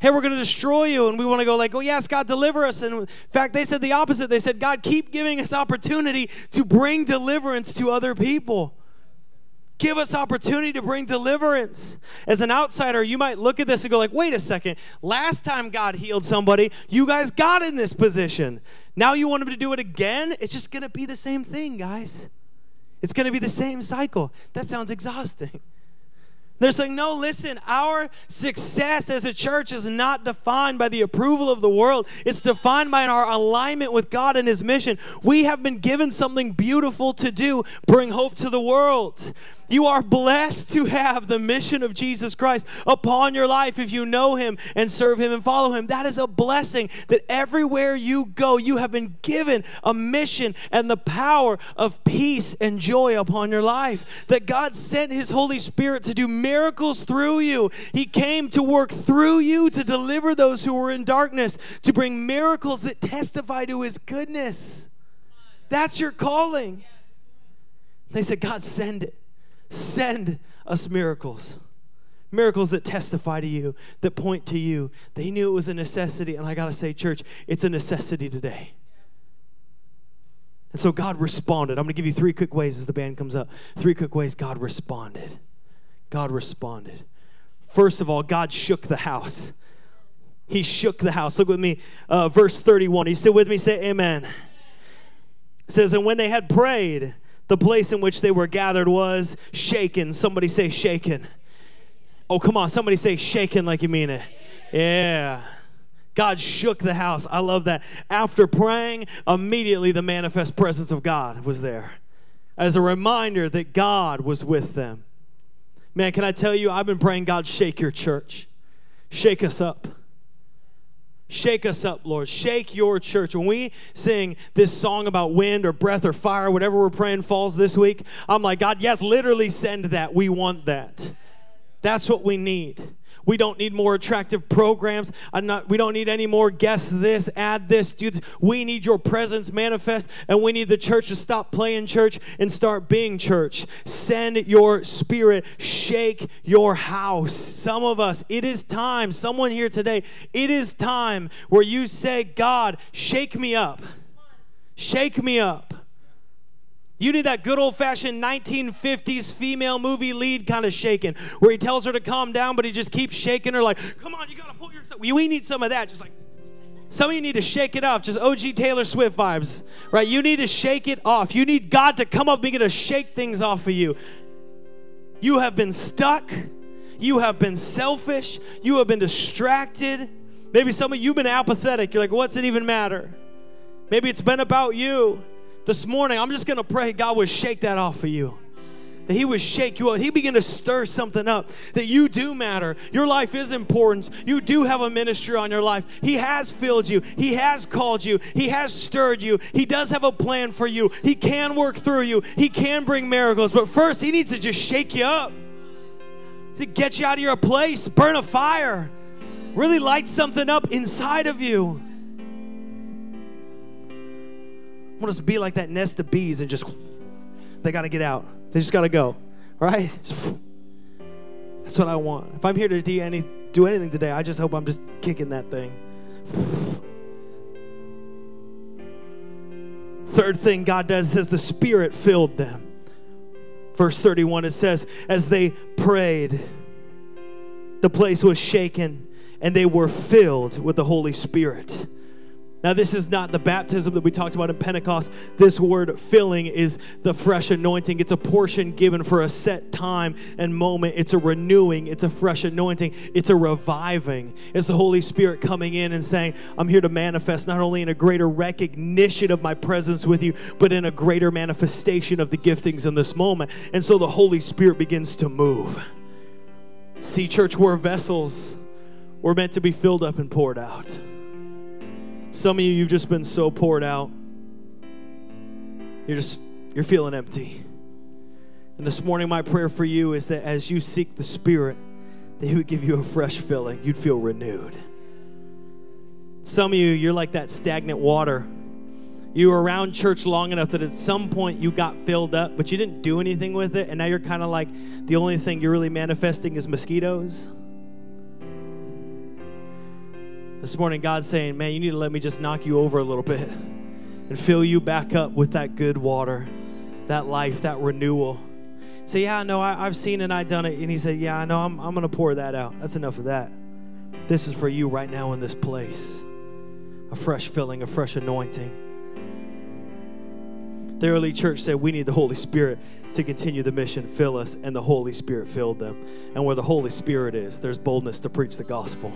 Hey, we're going to destroy you. And we want to go, like, oh, yes, God, deliver us. And in fact, they said the opposite. They said, God, keep giving us opportunity to bring deliverance to other people. Give us opportunity to bring deliverance. As an outsider, you might look at this and go like, "Wait a second. Last time God healed somebody, you guys got in this position. Now you want him to do it again? It's just going to be the same thing, guys. It's going to be the same cycle. That sounds exhausting." They're saying, no, listen, our success as a church is not defined by the approval of the world. It's defined by our alignment with God and His mission. We have been given something beautiful to do bring hope to the world. You are blessed to have the mission of Jesus Christ upon your life if you know Him and serve Him and follow Him. That is a blessing that everywhere you go, you have been given a mission and the power of peace and joy upon your life. That God sent His Holy Spirit to do miracles through you. He came to work through you to deliver those who were in darkness, to bring miracles that testify to His goodness. That's your calling. They said, God, send it. Send us miracles. miracles that testify to you, that point to you. They knew it was a necessity. And I got to say, church, it's a necessity today. And so God responded. I'm going to give you three quick ways as the band comes up. Three quick ways God responded. God responded. First of all, God shook the house. He shook the house. Look with me, uh, verse 31. You still with me? Say amen. It says, And when they had prayed, the place in which they were gathered was shaken. Somebody say shaken. Oh, come on. Somebody say shaken like you mean it. Yeah. God shook the house. I love that. After praying, immediately the manifest presence of God was there as a reminder that God was with them. Man, can I tell you, I've been praying, God, shake your church, shake us up. Shake us up, Lord. Shake your church. When we sing this song about wind or breath or fire, whatever we're praying falls this week, I'm like, God, yes, literally send that. We want that. That's what we need. We don't need more attractive programs. Not, we don't need any more guess this, add this, do this. We need your presence manifest, and we need the church to stop playing church and start being church. Send your spirit, shake your house. Some of us, it is time, someone here today, it is time where you say, God, shake me up. Shake me up. You need that good old fashioned 1950s female movie lead kind of shaking, where he tells her to calm down, but he just keeps shaking her, like, come on, you gotta pull yourself. We need some of that. Just like, some of you need to shake it off, just OG Taylor Swift vibes, right? You need to shake it off. You need God to come up and begin to shake things off of you. You have been stuck. You have been selfish. You have been distracted. Maybe some of you have been apathetic. You're like, what's it even matter? Maybe it's been about you. This morning, I'm just going to pray God would shake that off of you. That He would shake you up. He begin to stir something up. That you do matter. Your life is important. You do have a ministry on your life. He has filled you. He has called you. He has stirred you. He does have a plan for you. He can work through you. He can bring miracles. But first, He needs to just shake you up. To get you out of your place, burn a fire, really light something up inside of you. Want us to be like that nest of bees and just, they got to get out. They just got to go, right? That's what I want. If I'm here to do, any, do anything today, I just hope I'm just kicking that thing. Third thing God does says the Spirit filled them. Verse 31, it says, as they prayed, the place was shaken and they were filled with the Holy Spirit. Now, this is not the baptism that we talked about in Pentecost. This word filling is the fresh anointing. It's a portion given for a set time and moment. It's a renewing, it's a fresh anointing, it's a reviving. It's the Holy Spirit coming in and saying, I'm here to manifest not only in a greater recognition of my presence with you, but in a greater manifestation of the giftings in this moment. And so the Holy Spirit begins to move. See, church, we're vessels. We're meant to be filled up and poured out. Some of you, you've just been so poured out. You're just, you're feeling empty. And this morning, my prayer for you is that as you seek the Spirit, that He would give you a fresh filling. You'd feel renewed. Some of you, you're like that stagnant water. You were around church long enough that at some point you got filled up, but you didn't do anything with it. And now you're kind of like the only thing you're really manifesting is mosquitoes. This morning, God's saying, Man, you need to let me just knock you over a little bit and fill you back up with that good water, that life, that renewal. Say, Yeah, I know, I, have seen it, I've done it. And he said, Yeah, I know, I'm, I'm going to pour that out. That's enough of that. This is for you right now in this place a fresh filling, a fresh anointing. The early church said, We need the Holy Spirit to continue the mission, fill us, and the Holy Spirit filled them. And where the Holy Spirit is, there's boldness to preach the gospel.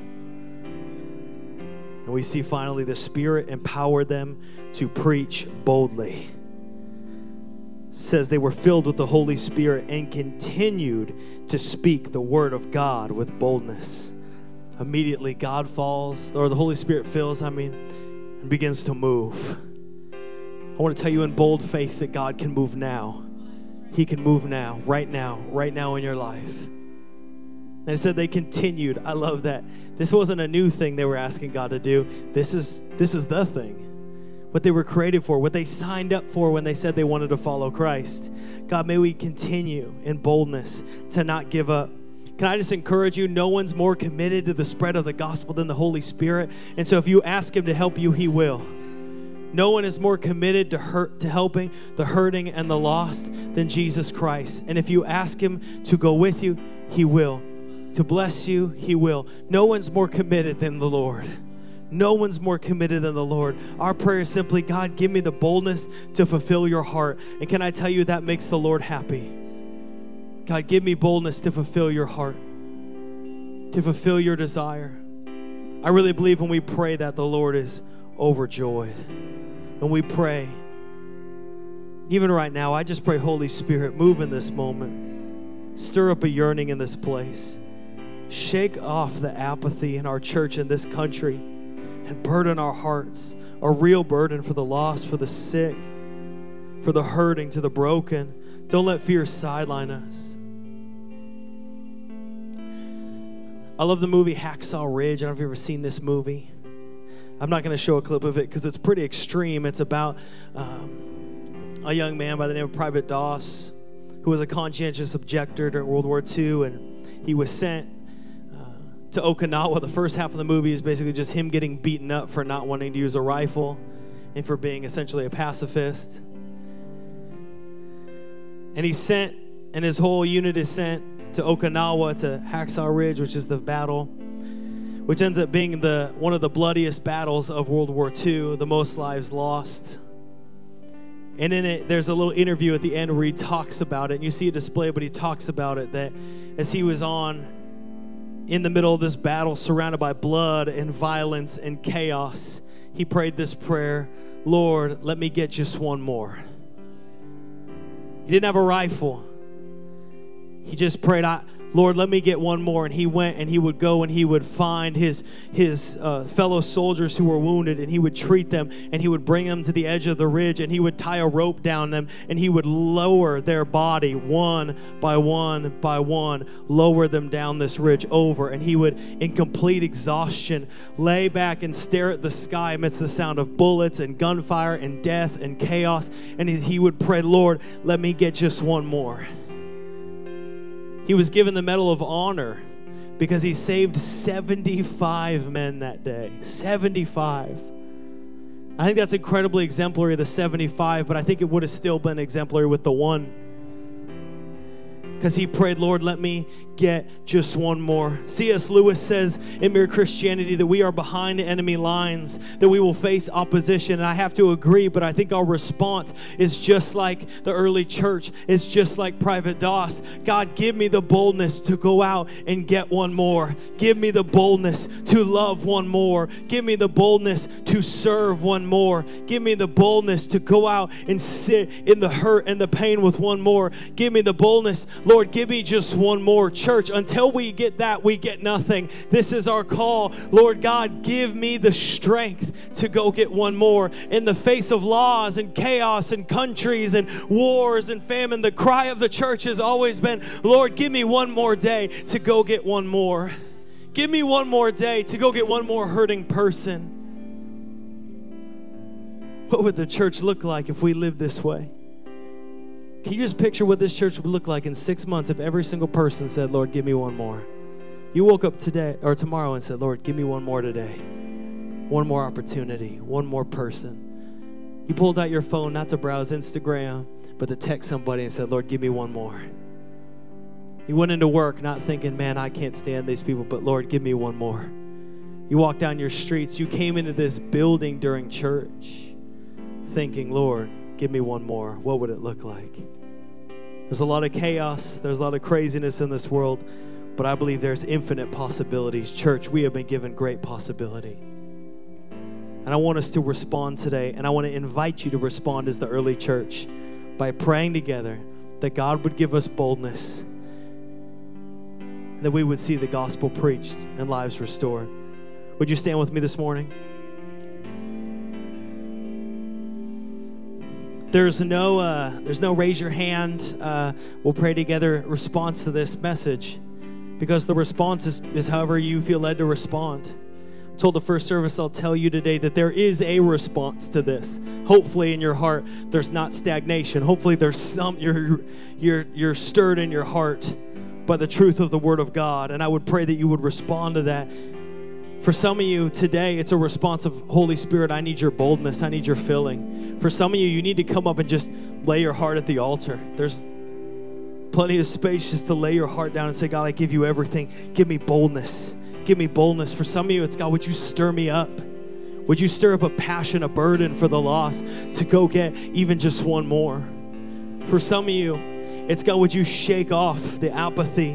And we see finally the Spirit empowered them to preach boldly. It says they were filled with the Holy Spirit and continued to speak the word of God with boldness. Immediately, God falls, or the Holy Spirit fills, I mean, and begins to move. I want to tell you in bold faith that God can move now. He can move now, right now, right now in your life. And it said they continued. I love that. This wasn't a new thing they were asking God to do. This is this is the thing. What they were created for, what they signed up for when they said they wanted to follow Christ. God, may we continue in boldness to not give up. Can I just encourage you? No one's more committed to the spread of the gospel than the Holy Spirit. And so if you ask Him to help you, He will. No one is more committed to hurt to helping the hurting and the lost than Jesus Christ. And if you ask him to go with you, he will. To bless you, he will. No one's more committed than the Lord. No one's more committed than the Lord. Our prayer is simply, God, give me the boldness to fulfill your heart. And can I tell you that makes the Lord happy? God, give me boldness to fulfill your heart, to fulfill your desire. I really believe when we pray that the Lord is overjoyed. And we pray, even right now, I just pray, Holy Spirit, move in this moment. Stir up a yearning in this place. Shake off the apathy in our church in this country and burden our hearts, a real burden for the lost, for the sick, for the hurting, to the broken. Don't let fear sideline us. I love the movie Hacksaw Ridge. I don't know if you've ever seen this movie. I'm not going to show a clip of it because it's pretty extreme. It's about um, a young man by the name of Private Doss who was a conscientious objector during World War II, and he was sent to Okinawa. The first half of the movie is basically just him getting beaten up for not wanting to use a rifle and for being essentially a pacifist. And he's sent, and his whole unit is sent to Okinawa to Hacksaw Ridge, which is the battle, which ends up being the one of the bloodiest battles of World War II, the most lives lost. And in it, there's a little interview at the end where he talks about it, and you see a display, but he talks about it that as he was on in the middle of this battle, surrounded by blood and violence and chaos, he prayed this prayer Lord, let me get just one more. He didn't have a rifle. He just prayed, I, Lord, let me get one more. And he went and he would go and he would find his, his uh, fellow soldiers who were wounded and he would treat them and he would bring them to the edge of the ridge and he would tie a rope down them and he would lower their body one by one by one, lower them down this ridge over. And he would, in complete exhaustion, lay back and stare at the sky amidst the sound of bullets and gunfire and death and chaos. And he, he would pray, Lord, let me get just one more. He was given the Medal of Honor because he saved 75 men that day. 75. I think that's incredibly exemplary, the 75, but I think it would have still been exemplary with the one because he prayed, Lord, let me get just one more. C.S. Lewis says in Mere Christianity that we are behind enemy lines, that we will face opposition. And I have to agree, but I think our response is just like the early church, it's just like Private Doss. God, give me the boldness to go out and get one more. Give me the boldness to love one more. Give me the boldness to serve one more. Give me the boldness to go out and sit in the hurt and the pain with one more. Give me the boldness, Lord, give me just one more. Church, until we get that, we get nothing. This is our call. Lord God, give me the strength to go get one more. In the face of laws and chaos and countries and wars and famine, the cry of the church has always been, Lord, give me one more day to go get one more. Give me one more day to go get one more hurting person. What would the church look like if we lived this way? Can you just picture what this church would look like in six months if every single person said, Lord, give me one more? You woke up today or tomorrow and said, Lord, give me one more today. One more opportunity, one more person. You pulled out your phone not to browse Instagram, but to text somebody and said, Lord, give me one more. You went into work not thinking, man, I can't stand these people, but Lord, give me one more. You walked down your streets. You came into this building during church thinking, Lord, give me one more. What would it look like? There's a lot of chaos, there's a lot of craziness in this world, but I believe there's infinite possibilities. Church, we have been given great possibility. And I want us to respond today, and I want to invite you to respond as the early church by praying together that God would give us boldness, that we would see the gospel preached and lives restored. Would you stand with me this morning? There's no, uh, there's no raise your hand. Uh, we'll pray together response to this message because the response is, is however you feel led to respond. I told the first service, I'll tell you today that there is a response to this. Hopefully, in your heart, there's not stagnation. Hopefully, there's some, you're, you're, you're stirred in your heart by the truth of the Word of God. And I would pray that you would respond to that. For some of you today, it's a response of Holy Spirit, I need your boldness, I need your filling. For some of you, you need to come up and just lay your heart at the altar. There's plenty of space just to lay your heart down and say, God, I give you everything. Give me boldness. Give me boldness. For some of you, it's God, would you stir me up? Would you stir up a passion, a burden for the lost to go get even just one more? For some of you, it's God, would you shake off the apathy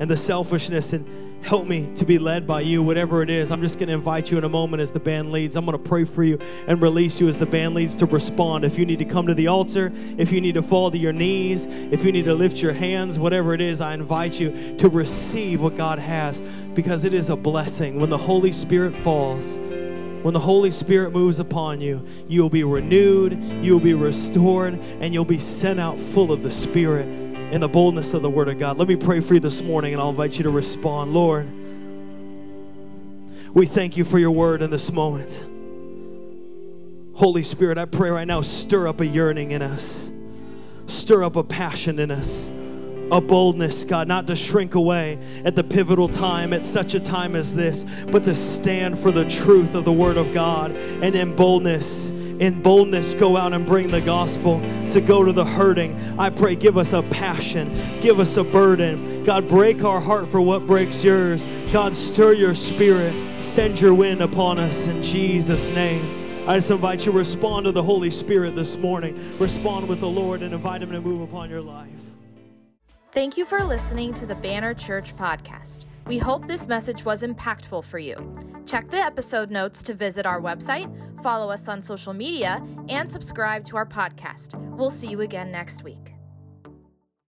and the selfishness and help me to be led by you, whatever it is. I'm just going to invite you in a moment as the band leads. I'm going to pray for you and release you as the band leads to respond. If you need to come to the altar, if you need to fall to your knees, if you need to lift your hands, whatever it is, I invite you to receive what God has because it is a blessing. When the Holy Spirit falls, when the Holy Spirit moves upon you, you will be renewed, you will be restored, and you'll be sent out full of the Spirit in the boldness of the Word of God. Let me pray for you this morning, and I'll invite you to respond. Lord, we thank you for your word in this moment. Holy Spirit, I pray right now, stir up a yearning in us, stir up a passion in us a boldness, God, not to shrink away at the pivotal time, at such a time as this, but to stand for the truth of the Word of God and in boldness. In boldness, go out and bring the gospel to go to the hurting. I pray, give us a passion, give us a burden. God, break our heart for what breaks yours. God, stir your spirit, send your wind upon us in Jesus' name. I just invite you to respond to the Holy Spirit this morning. Respond with the Lord and invite Him to move upon your life. Thank you for listening to the Banner Church podcast. We hope this message was impactful for you. Check the episode notes to visit our website, follow us on social media, and subscribe to our podcast. We'll see you again next week.